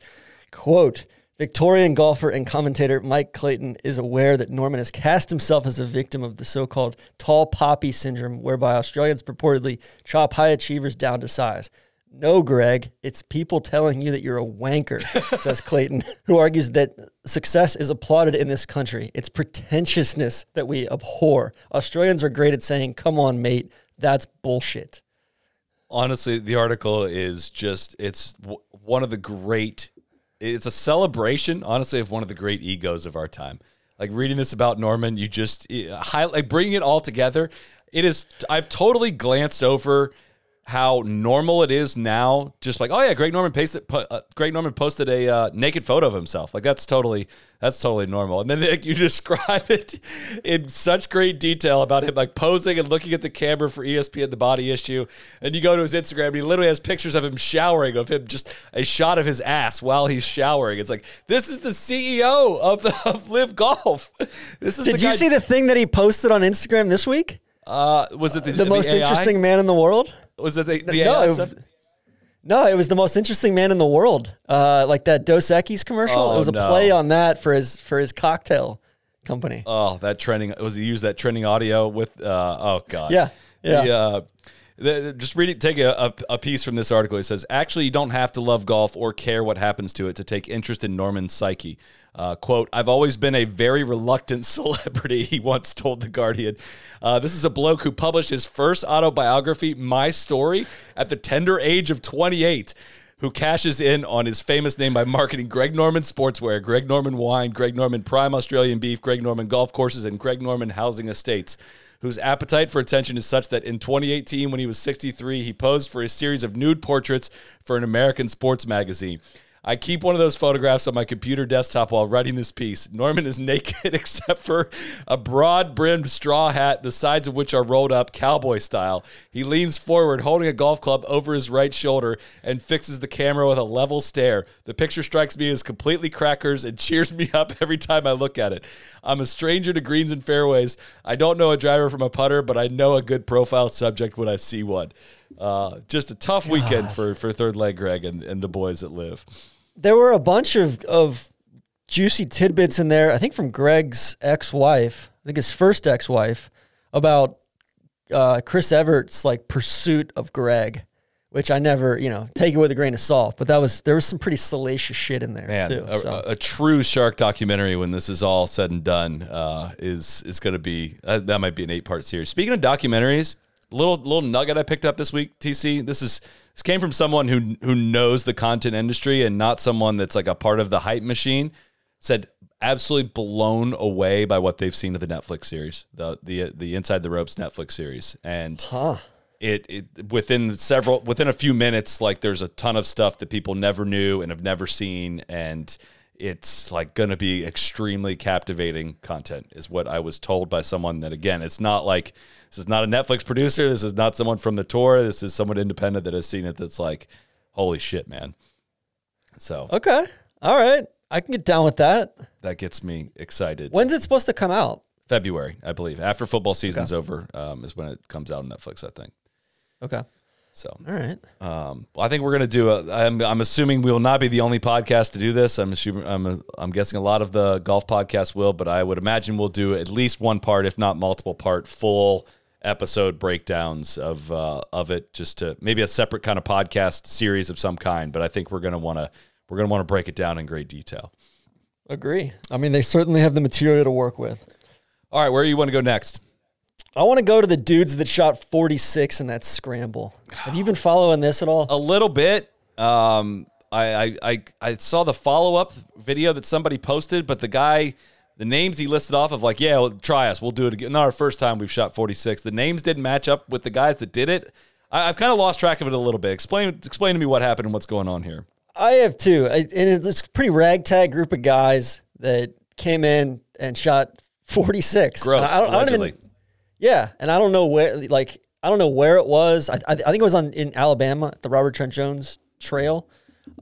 "quote." Victorian golfer and commentator Mike Clayton is aware that Norman has cast himself as a victim of the so called tall poppy syndrome, whereby Australians purportedly chop high achievers down to size. No, Greg, it's people telling you that you're a wanker, [LAUGHS] says Clayton, who argues that success is applauded in this country. It's pretentiousness that we abhor. Australians are great at saying, come on, mate, that's bullshit. Honestly, the article is just, it's w- one of the great it's a celebration, honestly, of one of the great egos of our time. Like reading this about Norman, you just eh, high, like bringing it all together. It is. I've totally glanced over how normal it is now. Just like, oh yeah, Greg Norman posted. Uh, Greg Norman posted a uh, naked photo of himself. Like that's totally that's totally normal. And then [LAUGHS] like, you describe it in such great detail about him like posing and looking at the camera for ESPN the body issue. And you go to his Instagram and he literally has pictures of him showering, of him just a shot of his ass while he's showering. It's like this is the CEO of the, [LAUGHS] of LIV Golf. This is. Did you guy- see the thing that he posted on Instagram this week? Uh, was it the, the, the most interesting man in the world? Was it the, the no, stuff? No, it was the most interesting man in the world. Uh, like that Dos Equis commercial. Oh, it was a no. play on that for his for his cocktail company. Oh, that trending was he used that trending audio with uh, oh god. Yeah. Yeah. The, uh, The, just reading, take a, a, a piece from this article. It says, actually, you don't have to love golf or care what happens to it to take interest in Norman's psyche. Uh, quote, I've always been a very reluctant [LAUGHS] celebrity, he once told The Guardian. Uh, this is a bloke who published his first autobiography, My Story, at the tender age of 28 who cashes in on his famous name by marketing Greg Norman Sportswear, Greg Norman Wine, Greg Norman Prime Australian Beef, Greg Norman Golf Courses, and Greg Norman Housing Estates whose appetite for attention is such that in 2018, when he was 63, he posed for a series of nude portraits for an American sports magazine. I keep one of those photographs on my computer desktop while writing this piece. Norman is [LAUGHS] naked except for a broad brimmed straw hat, the sides of which are rolled up cowboy style. He leans forward, holding a golf club over his right shoulder, and fixes the camera with a level stare. The picture strikes me as completely crackers and cheers me up every time I look at it. I'm a stranger to greens and fairways. I don't know a driver from a putter, but I know a good profile subject when I see one. Uh, just a tough weekend for, for third leg Greg and, and the boys that live there were a bunch of, of juicy tidbits in there. I think from Greg's ex wife, I think his first ex wife, about uh, Chris Evert's like pursuit of Greg, which I never, you know, take it with a grain of salt. But that was there was some pretty salacious shit in there Man, too. A, so. a, true shark documentary when this is all said and done uh, is is going to be uh, that might be an eight part series. Speaking of documentaries, little little nugget I picked up this week. TC, this is this came from someone who who knows the content industry and not someone that's like a part of the hype machine. Said absolutely blown away by what they've seen of the Netflix series, the the the Inside the Ropes Netflix series, and huh. it, it within several within a few minutes, like there's a ton of stuff that people never knew and have never seen, and it's like going to be extremely captivating content is what I was told by someone that again it's not like this is not a Netflix producer this is not someone from the tour this is someone independent that has seen it that's like holy shit man so okay all right I can get down with that that gets me excited when's it supposed to come out February I believe after football season's okay. over um, is when it comes out on Netflix I think okay so, all right. Um, well, I think we're going to do a. I'm, I'm assuming we will not be the only podcast to do this. I'm assuming. I'm, a, I'm guessing a lot of the golf podcasts will, but I would imagine we'll do at least one part, if not multiple part, full episode breakdowns of uh, of it, just to maybe a separate kind of podcast series of some kind. But I think we're going to want to we're going to want to break it down in great detail. Agree. I mean, they certainly have the material to work with. All right, where do you want to go next? I want to go to the dudes that shot 46 in that scramble. Have you been following this at all? A little bit. Um, I, I, I, I saw the follow up video that somebody posted, but the guy, the names he listed off of, like, yeah, well, try us. We'll do it again. Not our first time we've shot 46. The names didn't match up with the guys that did it. I, have kind of lost track of it a little bit. Explain, explain to me what happened and what's going on here. I have too. I, and it's a pretty ragtag group of guys that came in and shot 46. Gross. I don't, I don't even, yeah, and I don't know where, like, I don't know where it was. I, I, I think it was on in Alabama, the Robert Trent Jones Trail.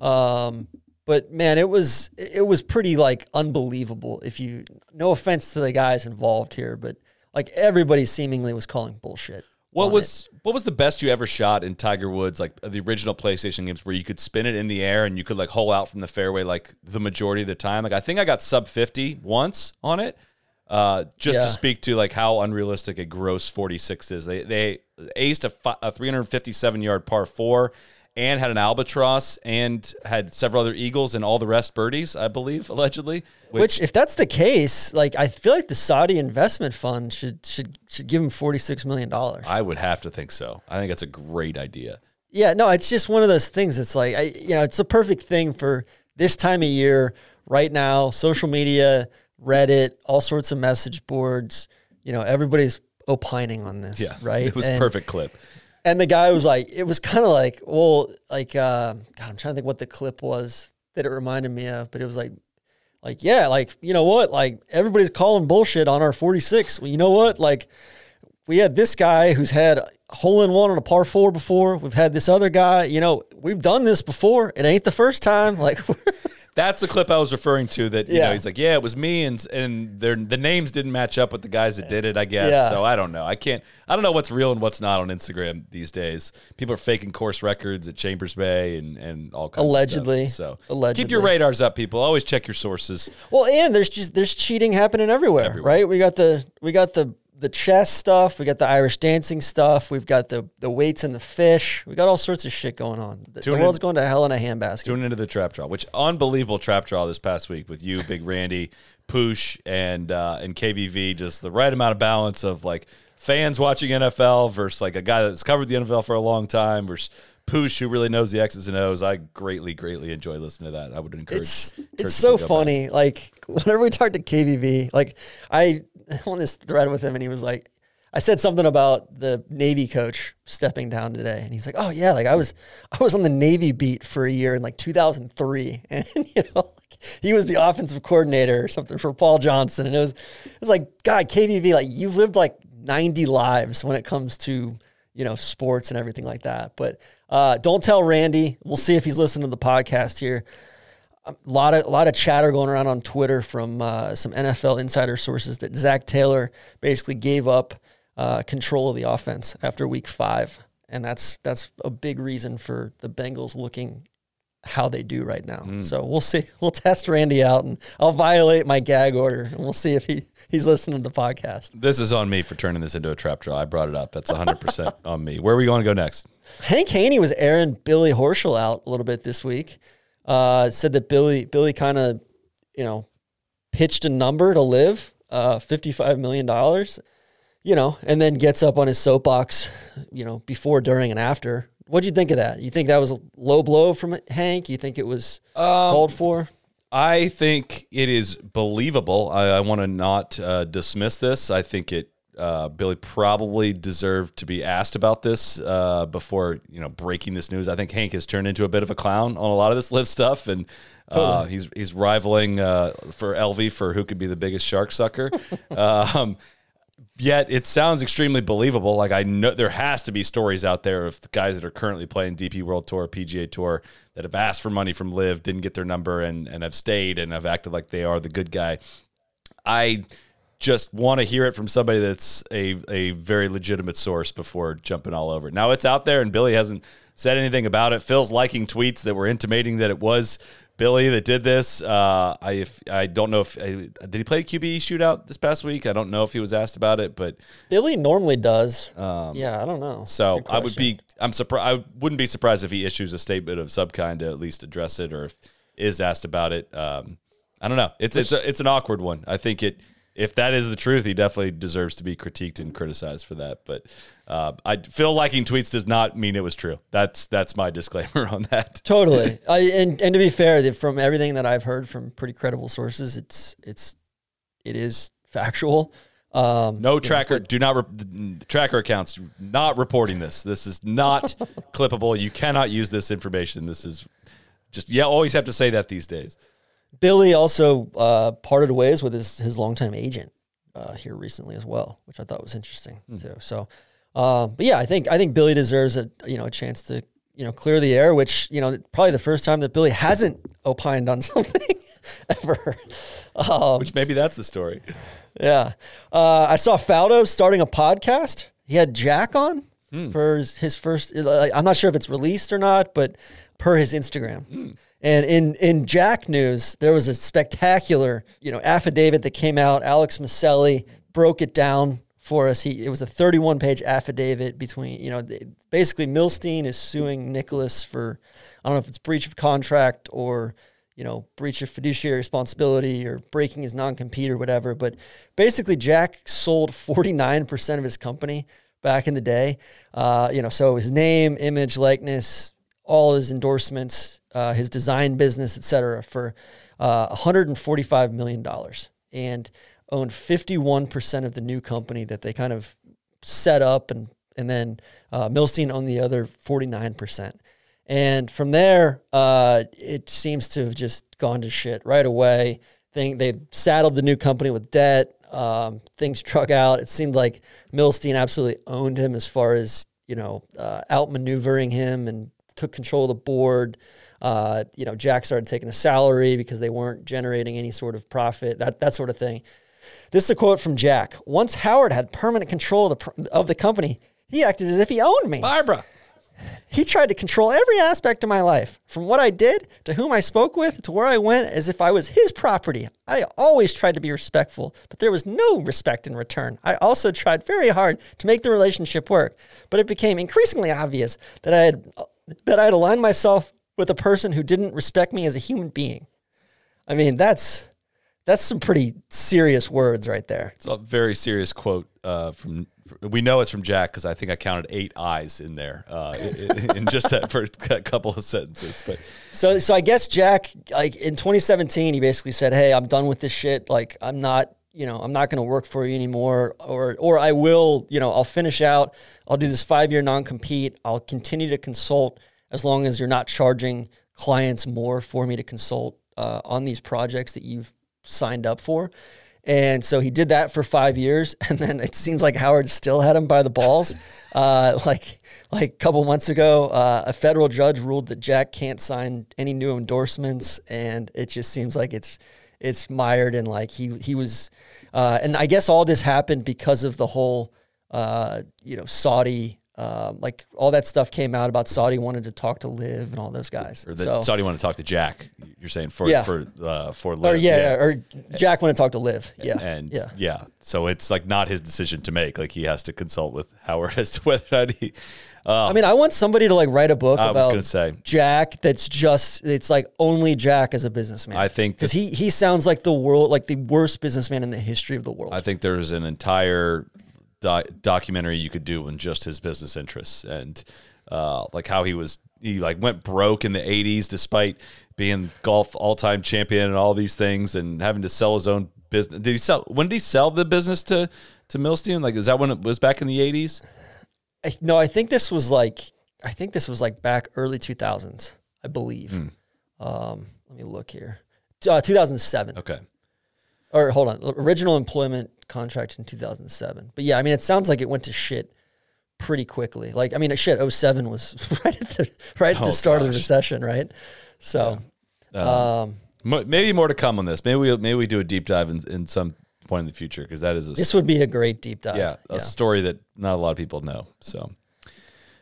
Um, but man, it was it was pretty like unbelievable. If you, no offense to the guys involved here, but like everybody seemingly was calling bullshit. What was it. what was the best you ever shot in Tiger Woods, like the original PlayStation games, where you could spin it in the air and you could like hole out from the fairway like the majority of the time? Like I think I got sub fifty once on it. Uh, just yeah. to speak to like how unrealistic a gross 46 is. They they aced a, fi- a 357 yard par four and had an albatross and had several other eagles and all the rest birdies, I believe, [LAUGHS] allegedly. Which, which, if that's the case, like I feel like the Saudi investment fund should should should give him 46 million dollars. I would have to think so. I think that's a great idea. Yeah, no, it's just one of those things. It's like I, you know, it's a perfect thing for this time of year, right now. Social media Reddit, all sorts of message boards. You know, everybody's opining on this. Yeah, [LAUGHS] right. It was and, perfect clip. And the guy was like, it was kind of like, well, like, uh, God, I'm trying to think what the clip was that it reminded me of, but it was like, like, yeah, like, you know what? Like, everybody's calling bullshit on our 46. Well, you know what? Like, we had this guy who's had hole in one on a par four before. We've had this other guy, you know, we've done this before. It ain't the first time. [LAUGHS] Like, That's the clip I was referring to. That you yeah. know, he's like, yeah, it was me, and and their the names didn't match up with the guys that did it. I guess yeah. so. I don't know. I can't. I don't know what's real and what's not on Instagram these days. People are faking course records at Chambers Bay and and all kinds. Allegedly. So allegedly, keep your radars up, people. Always check your sources. Well, and there's just there's cheating happening everywhere, everywhere. right? We got the we got the the chess stuff. We got the Irish dancing stuff. We've got the the weights and the fish. We got all sorts of shit going on. The, the Tune in- world's going to hell in a handbasket. Tuning into the trap draw, which unbelievable trap draw this past week with you, Big Randy, Poosh, and uh, and KVV. Just the right amount of balance of like fans watching NFL versus like a guy that's covered the NFL for a long time versus Poosh who really knows the X's and O's. I greatly, greatly enjoy listening to that. I would encourage. it's encourage it's so go back. funny. Like [LAUGHS] whenever we talk to KVV, like I [LAUGHS] on this thread with him, and he was like, I said something about the Navy coach stepping down today, and he's like, "Oh yeah, like I was I was on the Navy beat for a year in like 2003, [LAUGHS] and you know." Like, he was the offensive coordinator or something for Paul Johnson, and it was it was like, God, KVV, like you've lived like 90 lives when it comes to you know sports and everything like that. But uh, don't tell Randy. We'll see if he's listening to the podcast here a lot of a lot of chatter going around on Twitter from uh, some NFL insider sources that Zac Taylor basically gave up uh, control of the offense after Week Five, and that's that's a big reason for the Bengals looking how they do right now. So we'll see. [LAUGHS] We'll test Randy out, and I'll violate my gag order, and we'll see if he he's listening to the podcast. This is on me for turning this into a trap draw. I brought it up. That's 100 percent [LAUGHS] on me. Where are we going to go next? Hank Haney was airing Billy Horschel out a little bit this week. Uh, said that Billy Billy kind of, you know, pitched a number to LIV, uh, fifty five million dollars, you know, and then gets up on his soapbox, you know, before, during, and after. What'd you think of that? You think that was a low blow from Hank? You think it was called for? I think it is believable. I, I want to not uh, dismiss this. I think it. Uh, Billy probably deserved to be asked about this uh, before you know breaking this news. I think Hank has turned into a bit of a clown on a lot of this LIV stuff, and uh, he's he's rivaling uh, for LV for who could be the biggest shark sucker. [LAUGHS] um, yet it sounds extremely believable. Like I know there has to be stories out there of the guys that are currently playing DP World Tour, PGA Tour that have asked for money from LIV, didn't get their number, and and have stayed and have acted like they are the good guy. I just want to hear it from somebody that's a a very legitimate source before jumping all over. it. Now it's out there, and Billy hasn't said anything about it. Phil's liking tweets that were intimating that it was Billy that did this. Uh, I if, I don't know if did he play a QB shootout this past week. I don't know if he was asked about it, but Billy normally does. yeah, I don't know. Um, so I would be I'm surprised. I wouldn't be surprised if he issues a statement of some kind to at least address it, or if is asked about it. Um, I don't know. It's it's a, it's an awkward one. I think it. If that is the truth, he definitely deserves to be critiqued and criticized for that. But uh, I Phil liking tweets does not mean it was true. That's that's my [LAUGHS] disclaimer on that. Totally. [LAUGHS] I, and and to be fair, from everything that I've heard from pretty credible sources, it's it's it is factual. Um, No tracker. Do not the tracker accounts not reporting this. This is not [LAUGHS] clippable. You cannot use this information. This is just yeah. Always have to say that these days. Billy also uh, parted ways with his his longtime agent uh, here recently as well, which I thought was interesting too. So, uh, but yeah, I think I think Billy deserves a you know a chance to you know clear the air, which you know probably the first time that Billy hasn't opined on [LAUGHS] something ever. Um, Which maybe that's the story. Yeah. Uh, I saw Faldo starting a podcast. He had Jack on for his, his first. I'm not sure if it's released or not, but per his Instagram. And in in Jack news, there was a spectacular, you know, affidavit that came out. Alex Miceli broke it down for us. He it was a 31 page affidavit between, you know, basically Milstein is suing Nicklaus for I don't know if it's breach of contract or you know, breach of fiduciary responsibility or breaking his non compete or whatever. But basically, Jack sold 49% of his company back in the day. Uh, you know, so his name, image, likeness, all his endorsements, uh, his design business, et cetera, for uh, $145 million and owned 51% of the new company that they kind of set up and and then uh, Milstein owned the other 49%. And from there, uh, it seems to have just gone to shit right away. Thing they saddled the new company with debt. Um, things drug out. It seemed like Milstein absolutely owned him as far as you know, uh, outmaneuvering him and took control of the board. Uh, you know, Jack started taking a salary because they weren't generating any sort of profit. That that sort of thing. This is a quote from Jack. Once Howard had permanent control of the, of the company, he acted as if he owned me. Barbara. He tried to control every aspect of my life, from what I did to whom I spoke with to where I went, as if I was his property. I always tried to be respectful, but there was no respect in return. I also tried very hard to make the relationship work, but it became increasingly obvious that I had that I had aligned myself with a person who didn't respect me as a human being. I mean, that's that's some pretty serious words right there. It's a very serious quote uh, from. We know it's from Jack because I think I counted eight eyes in there uh, in, in just that first [LAUGHS] couple of sentences. But So, so I guess Jack, like in 2017, he basically said, "Hey, I'm done with this shit. Like, I'm not, you know, I'm not going to work for you anymore, or, or I will, you know, I'll finish out. I'll do this five year non compete. I'll continue to consult as long as you're not charging clients more for me to consult uh, on these projects that you've signed up for." And so he did that for five years, [LAUGHS] and then it seems like Howard still had him by the balls. [LAUGHS] Uh, like like a couple months ago, uh, a federal judge ruled that Jack can't sign any new endorsements, and it just seems like it's it's mired in like he he was, uh, and I guess all this happened because of the whole uh, you know Saudi. Um, like all that stuff came out about Saudi wanted to talk to Liv and all those guys. or so, Saudi wanted to talk to Jack. You're saying for Yeah. for uh, for or Liv, yeah, or Jack wanted to talk to Liv. Yeah, and yeah. yeah. so it's like not his decision to make. Like he has to consult with Howard [LAUGHS] as to whether or not he. Uh, I mean, I want somebody to like write a book I was about gonna say. Jack. That's just it's like only Jack as a businessman. I think because he he sounds like the world like the worst businessman in the history of the world. I think there's an entire doc- documentary you could do on just his business interests and uh, like how he was he like went broke in the 80s despite being golf all-time champion and all these things and having to sell his own business. Did he sell when did he sell the business to to Milstein? Like is that when it was back in the 80s? I, no, I think this was like I think this was like back early two thousands, I believe. Hmm. Um, let me look here. Uh, 2007. Okay. Or hold on, original employment contract in 2007. But yeah, I mean, it sounds like it went to shit pretty quickly. Like, I mean, shit, 07 was [LAUGHS] right at the right at Oh, the start of the recession, right? So, um, Mo- Maybe more to come on this. Maybe we maybe we do a deep dive in, in some point in the future because that is a this would be a great deep dive. yeah a story that not a lot of people know. So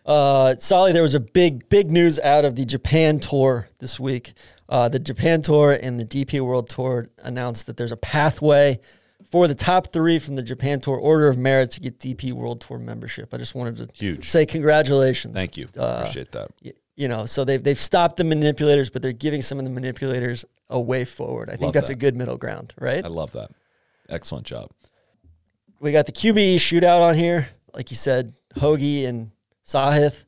Uh, Soly, there was a big, big news out of the Japan tour this week. Uh, the Japan tour and the DP World Tour announced that there's a pathway for the top three from the Japan Tour Order of Merit to get DP World Tour membership. I just wanted to Huge. say congratulations. thank you. Uh, Appreciate that. y- you know, so they've they've stopped the manipulators, but they're giving some of the manipulators a way forward. I think Love that's that. a good middle ground, right? I love that. Excellent job. We got the QBE shootout on here, like you said, Hoagie and Sahith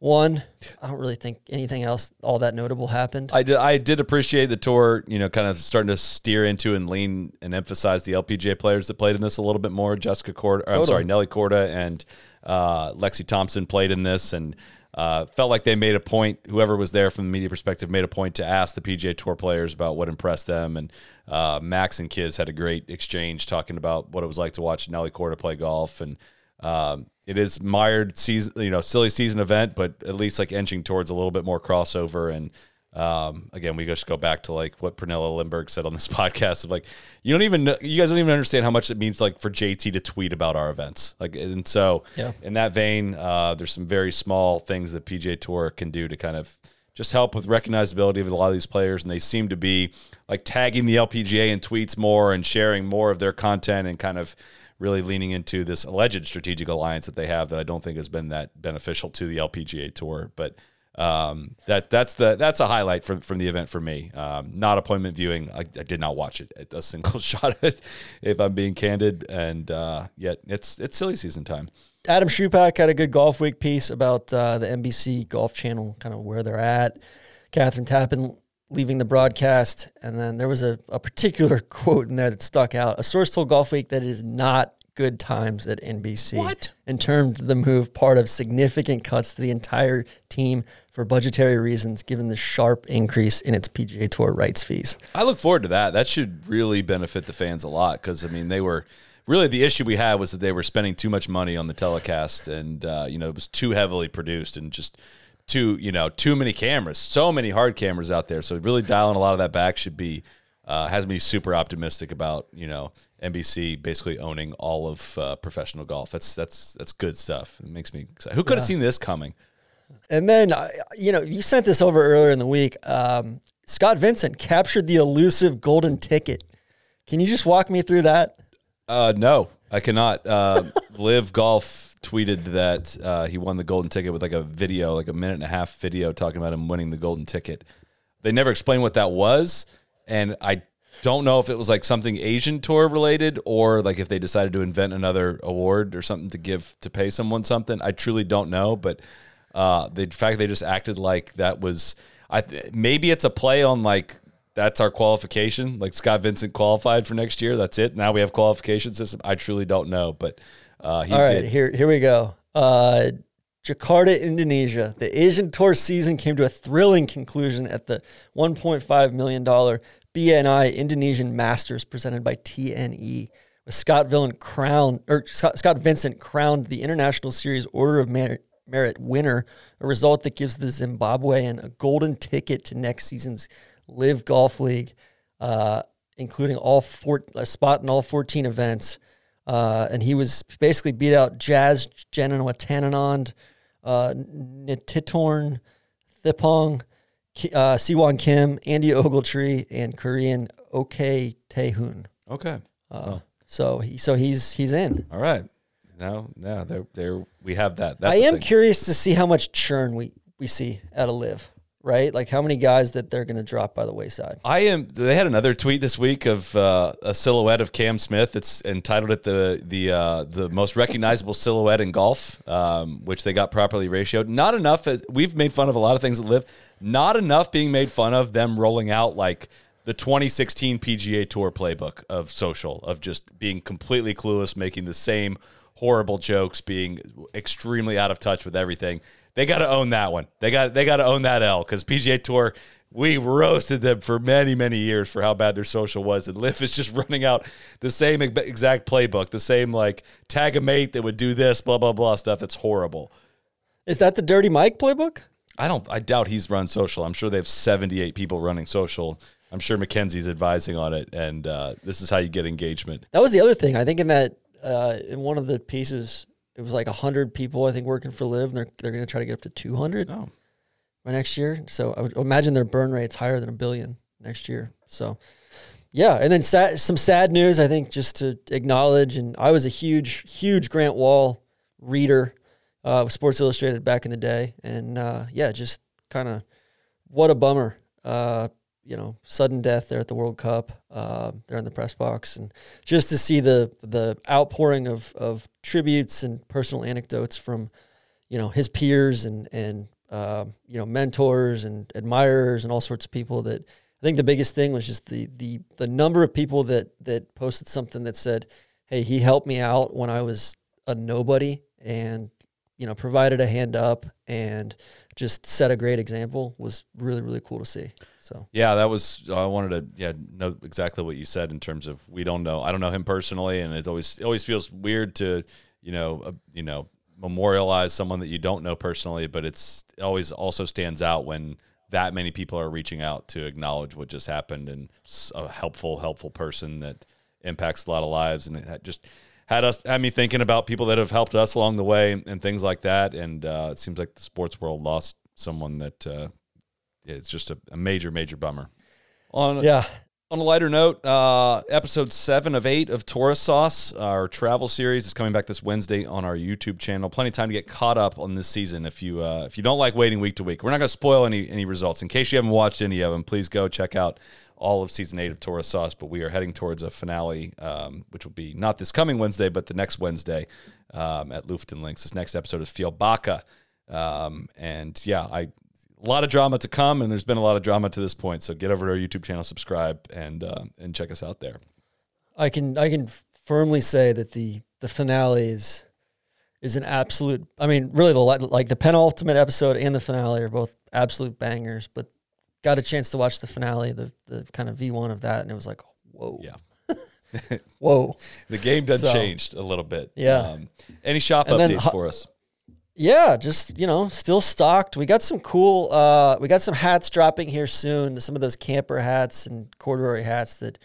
won. I don't really think anything else all that notable happened. I did. I did appreciate the tour. You know, kind of starting to steer into and lean and emphasize the LPGA players that played in this a little bit more. Jessica Korda, or, I'm sorry, Nelly Korda and uh, Lexi Thompson played in this, and uh, felt like they made a point. Whoever was there from the media perspective made a point to ask the PGA Tour players about what impressed them. And uh, Max and Kiz had a great exchange talking about what it was like to watch Nelly Korda play golf and. Um, it is mired season, you know, silly season event, but at least like inching towards a little bit more crossover. And um, again, we just go back to like what Pernilla Lindberg said on this [LAUGHS] podcast of like, you don't even know, you guys don't even understand how much it means like for JT to tweet about our events. Like, and so Yeah. in that vein, uh, there's some very small things that PJ Tour can do to kind of just help with recognizability of a lot of these players. And they seem to be like tagging the LPGA in tweets more and sharing more of their content and kind of really leaning into this alleged strategic alliance that they have that I don't think has been that beneficial to the LPGA tour. But um, that that's the that's a highlight from from the event for me. Um, not appointment viewing. I, I did not watch it a single [LAUGHS] shot of it, if I'm being candid. And uh, yet it's it's silly season time. Adam Schupak had a good Golf Week piece about uh, the NBC Golf Channel, kind of where they're at. Kathryn Tappen leaving the broadcast. And then there was a, a particular [LAUGHS] quote in there that stuck out. A source told Golf Week that it is not good times at NBC. What? In terms of the move, part of significant cuts to the entire team for budgetary reasons, given the sharp increase in its PGA Tour rights fees. I look forward to that. That should really benefit the fans a lot because I mean they were really the issue we had was that they were spending too much money on the telecast and uh, you know it was too heavily produced and just too you know too many cameras, so many hard cameras out there. So really dialing a lot of that back should be uh, has me super optimistic about you know NBC basically owning all of uh, professional golf. That's that's that's good stuff. It makes me excited. Who could have seen this coming? And then, uh, you know, you sent this over earlier in the week. Um, Scott Vincent captured the elusive golden ticket. Can you just walk me through that? Uh, no, I cannot. Uh, [LAUGHS] LIV Golf tweeted that uh, he won the golden ticket with like a video, like a minute and a half video talking about him winning the golden ticket. They never explained what that was, and I don't know if it was like something Asian tour related or like if they decided to invent another award or something to give to pay someone something. I truly don't know, but uh, the fact they just acted like that was I th- maybe it's a play on like that's our qualification. Like Scott Vincent qualified for next year. That's it. Now we have qualification system. I truly don't know, but uh, All right, did. here here we go. Uh, Jakarta, Indonesia. The Asian Tour season came to a thrilling conclusion at the 1.5 million dollar BNI Indonesian Masters presented by TNE. With Scott Villain crowned or Scott, Scott Vincent crowned the International Series Order of Merit, Merit winner, a result that gives the Zimbabwean a golden ticket to next season's LIV Golf League, uh, including all four a spot in all 14 events. Uh, and he was basically beat out Jazz Janewattananond, uh, Nitithorn, Thippong, Ki- uh, Siwon Kim, Andy Ogletree, and Korean OK Taehoon. Okay. Uh, So he so he's he's in. All right. Now, now there, there we have that. That's I am thing. curious to see how much churn we we see at a LIV, right? Like how many guys that they're going to drop by the wayside. I am. They had another tweet this week of uh, a silhouette of Cam Smith. It's entitled it the the uh, the most recognizable silhouette in golf, um, which they got properly ratioed. Not enough. As, we've made fun of a lot of things that LIV. Not enough being made fun of them rolling out like the 2016 PGA Tour playbook of social of just being completely clueless, making the same horrible jokes, being extremely out of touch with everything. They got to own that one. They got they got to own that L because PGA Tour we roasted them for many many years for how bad their social was, and LIV is just [LAUGHS] running out the same exact playbook, the same like tag a mate that would do this blah blah blah stuff. That's horrible. Is that the Dirty Mike playbook? I don't. I doubt he's run social. I'm sure they have 78 people running social. I'm sure McKinsey's advising on it, and uh, this is how you get engagement. That was the other thing. I think in that uh, in one of the pieces, it was like hundred people. I think working for LIV, and they're they're going to try to get up to two hundred Oh. by next year. So I would imagine their burn rate's higher than a billion next year. So yeah, and then sad, some sad news. I think just to acknowledge, and I was a huge huge Grant Wahl reader uh, Sports Illustrated back in the day, and uh, yeah, just kind of what a bummer. Uh, you know, sudden death there at the World Cup. Uh, there in the press box, and just to see the the outpouring of of tributes and personal anecdotes from, you know, his peers and and uh, you know mentors and admirers and all sorts of people. That I think the biggest thing was just the the the number of people that that posted something that said, "Hey, he helped me out when I was a nobody," and you know, provided a hand up and just set a great example was really really cool to see. So Yeah, that was. I wanted to yeah know exactly what you said in terms of we don't know. I don't know him personally, and it always it always feels weird to you know uh, you know memorialize someone that you don't know personally, but it's it always also stands out when that many people are reaching out to acknowledge what just happened and a helpful helpful person that impacts a lot of lives and it just had us had me thinking about people that have helped us along the way and things like that and uh, it seems like the sports world lost someone that uh, it's just a, a major, major bummer. On yeah, on a lighter note, uh, episode seven of eight of Tourist Sauce, our travel series, is coming back this Wednesday on our YouTube channel. Plenty of time to get caught up on this season. If you uh, if you don't like waiting week to week, we're not going to spoil any any results. In case you haven't watched any of them, please go check out all of season eight of Tourist Sauce. But we are heading towards a finale, um, which will be not this coming Wednesday, but the next Wednesday um, at Lufton Links. This next episode is Fielbaka. Um, and yeah, I a lot of drama to come, and there's been a lot of drama to this point. So get over to our YouTube channel, subscribe, and uh, and check us out there. I can I can firmly say that the the finale is is an absolute. I mean, really the like the penultimate episode and the finale are both absolute bangers. But got a chance to watch the finale, the the kind of V one of that, and it was like, whoa, Yeah. [LAUGHS] whoa. [LAUGHS] The game done So- changed a little bit. Yeah. Um, any shop updates ho- for us? Yeah, just you know, still stocked. We got some cool. Uh, we got some hats dropping here soon. Some of those camper hats and corduroy hats that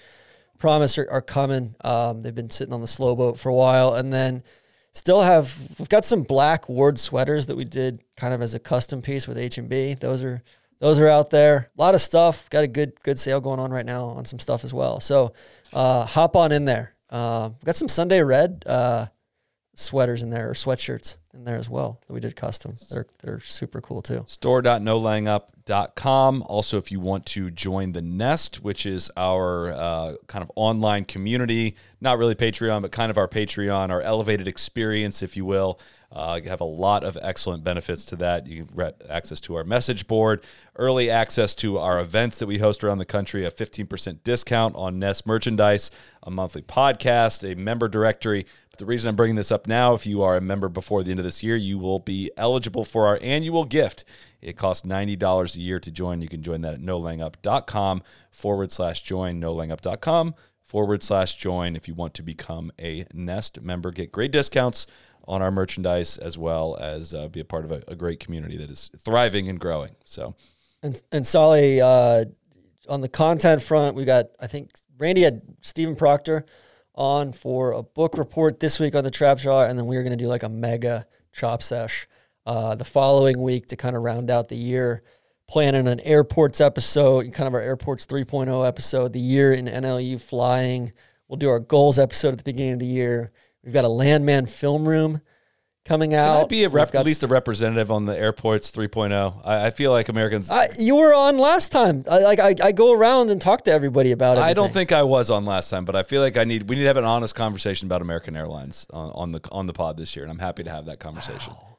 promise are, are coming. Um, they've been sitting on the slow boat for a while, and then Still have we've got some black Ward sweaters that we did kind of as a custom piece with H and B. Those are those are out there. A lot of stuff. Got a good good sale going on right now on some stuff as well. So uh, hop on in there. Uh, got some Sunday Red uh, sweaters in there or sweatshirts in there as well that we did custom. They're they're super cool too. store.nolayingup.com. Also, if you want to join the Nest, which is our uh, kind of online community, not really Patreon, but kind of our Patreon, our elevated experience, if you will. Uh, you have a lot of excellent benefits to that. You get access to our message board, early access to our events that we host around the country, a 15% discount on Nest merchandise, a monthly podcast, a member directory. The reason I'm bringing this up now, if you are a member before the end of this year, you will be eligible for our annual gift. It costs $90 a year to join. You can join that at nolayingup.com forward slash join, nolayingup.com forward slash join if you want to become a Nest member. Get great discounts on our merchandise as well as uh, be a part of a, a, great community that is thriving and growing. So, and and Soly, uh, on the content front, we got I think Randy had Stephen Proctor on for a book report this week on the Trap Shot, and then we are going to do like a mega chop sesh uh, the following week to kind of round out the year. Planning an airports episode, kind of our airports 3.0 episode, the year in NLU flying. We'll do our goals episode at the beginning of the year We've got a Landman film room coming out. Can I be a rep, at least a representative on the airports 3.0? I, I feel like Americans. I, you were on last time. I, like I, I go around and talk to everybody about it. I don't think I was on last time, but I feel like I need we need to have an honest conversation about American Airlines on, on the on the pod this year, and I'm happy to have that conversation. Wow.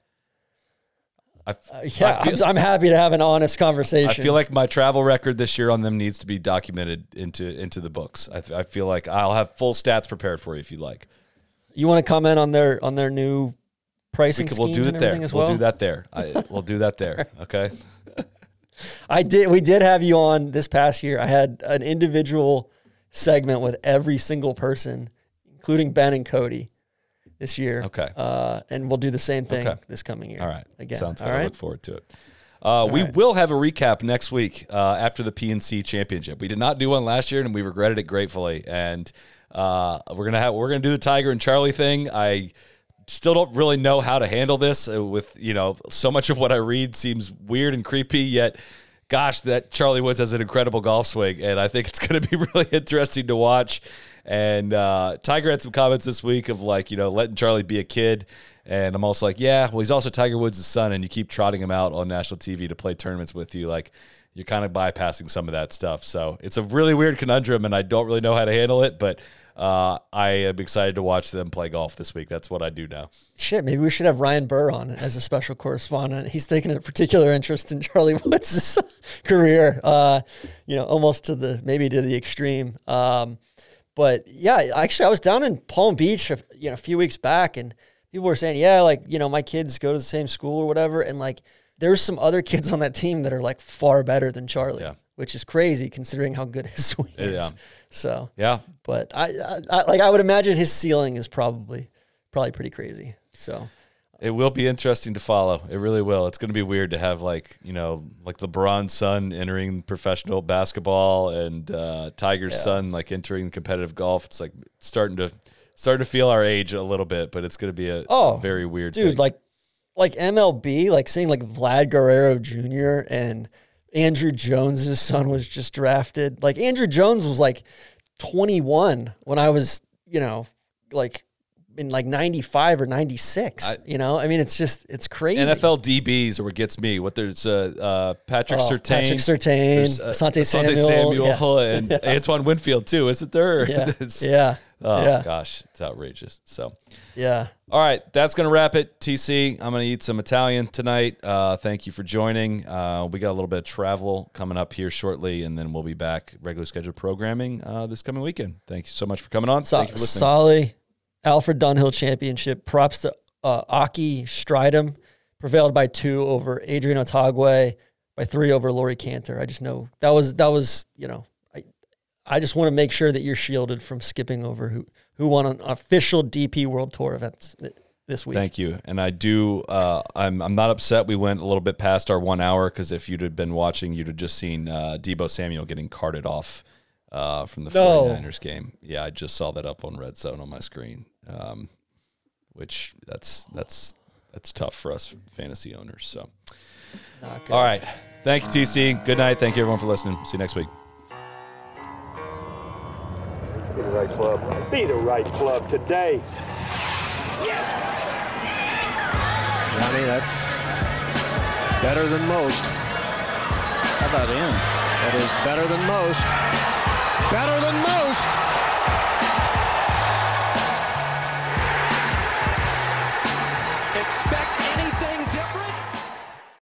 I, uh, yeah, I am happy to have an honest conversation. I feel like my travel record this year on them needs to be documented into into the books. I, I feel like I'll have full stats prepared for you if you'd like. You want to comment on their on their new pricing? We will do it there. Well? We'll do that there. I, [LAUGHS] we'll do that there. Okay. I did. We did have you on this past year. I had an individual segment with every single person, including Ben and Cody, this year. Okay. Uh, and we'll do the same thing okay. this coming year. All right. Again. Sounds good. Right? I look forward to it. Uh, we right. will have a recap next week uh, after the PNC championship. We did not do one last year, and we regretted it gratefully. And uh, we're gonna have we're gonna do the Tiger and Charlie thing. I still don't really know how to handle this. Uh, with you know, so much of what I read seems weird and creepy. Yet, gosh, that Charlie Woods has an incredible golf swing, and I think it's [LAUGHS] going to be really interesting to watch. And uh, Tiger had some comments this week of like, you know, letting Charlie be a kid. And I'm also like, yeah, well, he's also Tiger Woods' son, and you keep trotting him out on national TV to play tournaments with you. Like, you're kind of bypassing some of that stuff. So it's a really weird conundrum, and I don't really know how to handle it. But uh, I am excited to watch them play golf this week. That's what I do now. Shit, maybe we should have Ryan Burr on as a special correspondent. He's taken a particular interest in Charlie [LAUGHS] Woods' career, uh, you know, almost to the maybe to the extreme. Um, but yeah, actually, I was down in Palm Beach, you know, a few weeks back, and people were saying, yeah, like you know, my kids go to the same school or whatever, and like there's some other kids on that team that are like far better than Charlie, yeah. Which is crazy considering how good [LAUGHS] his swing is. Yeah. So yeah, but I, I, I, like I would imagine his ceiling is probably probably pretty crazy. So it will be interesting to follow. It really will. It's going to be weird to have like you know like LeBron's son entering professional basketball and uh, Tiger's yeah. son like entering competitive golf. It's like starting to starting to feel our age a little bit, but it's going to be a, oh, a very weird dude. Thing. Like like MLB, like seeing like Vlad Guerrero Jr. and Andruw Jones's son was just drafted. Like Andruw Jones was like 21 when I was, you know, like in like 95 or 96 I, you know? I mean it's just it's crazy. Nfl dbs are what gets me. What there's uh, uh patrick oh, Surtain, patrick Surtain, uh, Asante Samuel, Samuel yeah. [LAUGHS] and [LAUGHS] yeah. antoine winfield too isn't there? Yeah. [LAUGHS] Yeah Oh yeah. gosh, it's outrageous. So yeah. All right, that's gonna wrap it. TC, I'm gonna eat some Italian tonight. Uh, thank you for joining. Uh, we got a little bit of travel coming up here shortly, and then we'll be back regular scheduled programming uh, this coming weekend. Thank you so much for coming on. So- thank you for listening. Soly, Alfred Dunhill Championship. Props to uh, Ockie Strydom, prevailed by two over Adrian Otaegui, by three over Laurie Canter. I just know that was that was you know I just want to make sure that you're shielded from skipping over who who won an official DP World Tour events this week. Thank you, and I do. Uh, I'm I'm not upset. We went a little bit past our one hour because if you'd have been watching, you'd have just seen uh, Deebo Samuel getting carted off uh, from the no. 49ers game. Yeah, I just saw that up on Red Zone on my screen. Um, which that's that's that's tough for us fantasy owners. So, Not good. all right, thank you, TC. Good night. Thank you everyone for listening. See you next week. Be the right club. Be the right club today. Johnny, that's better than most. How about in? That is better than most. Better than most.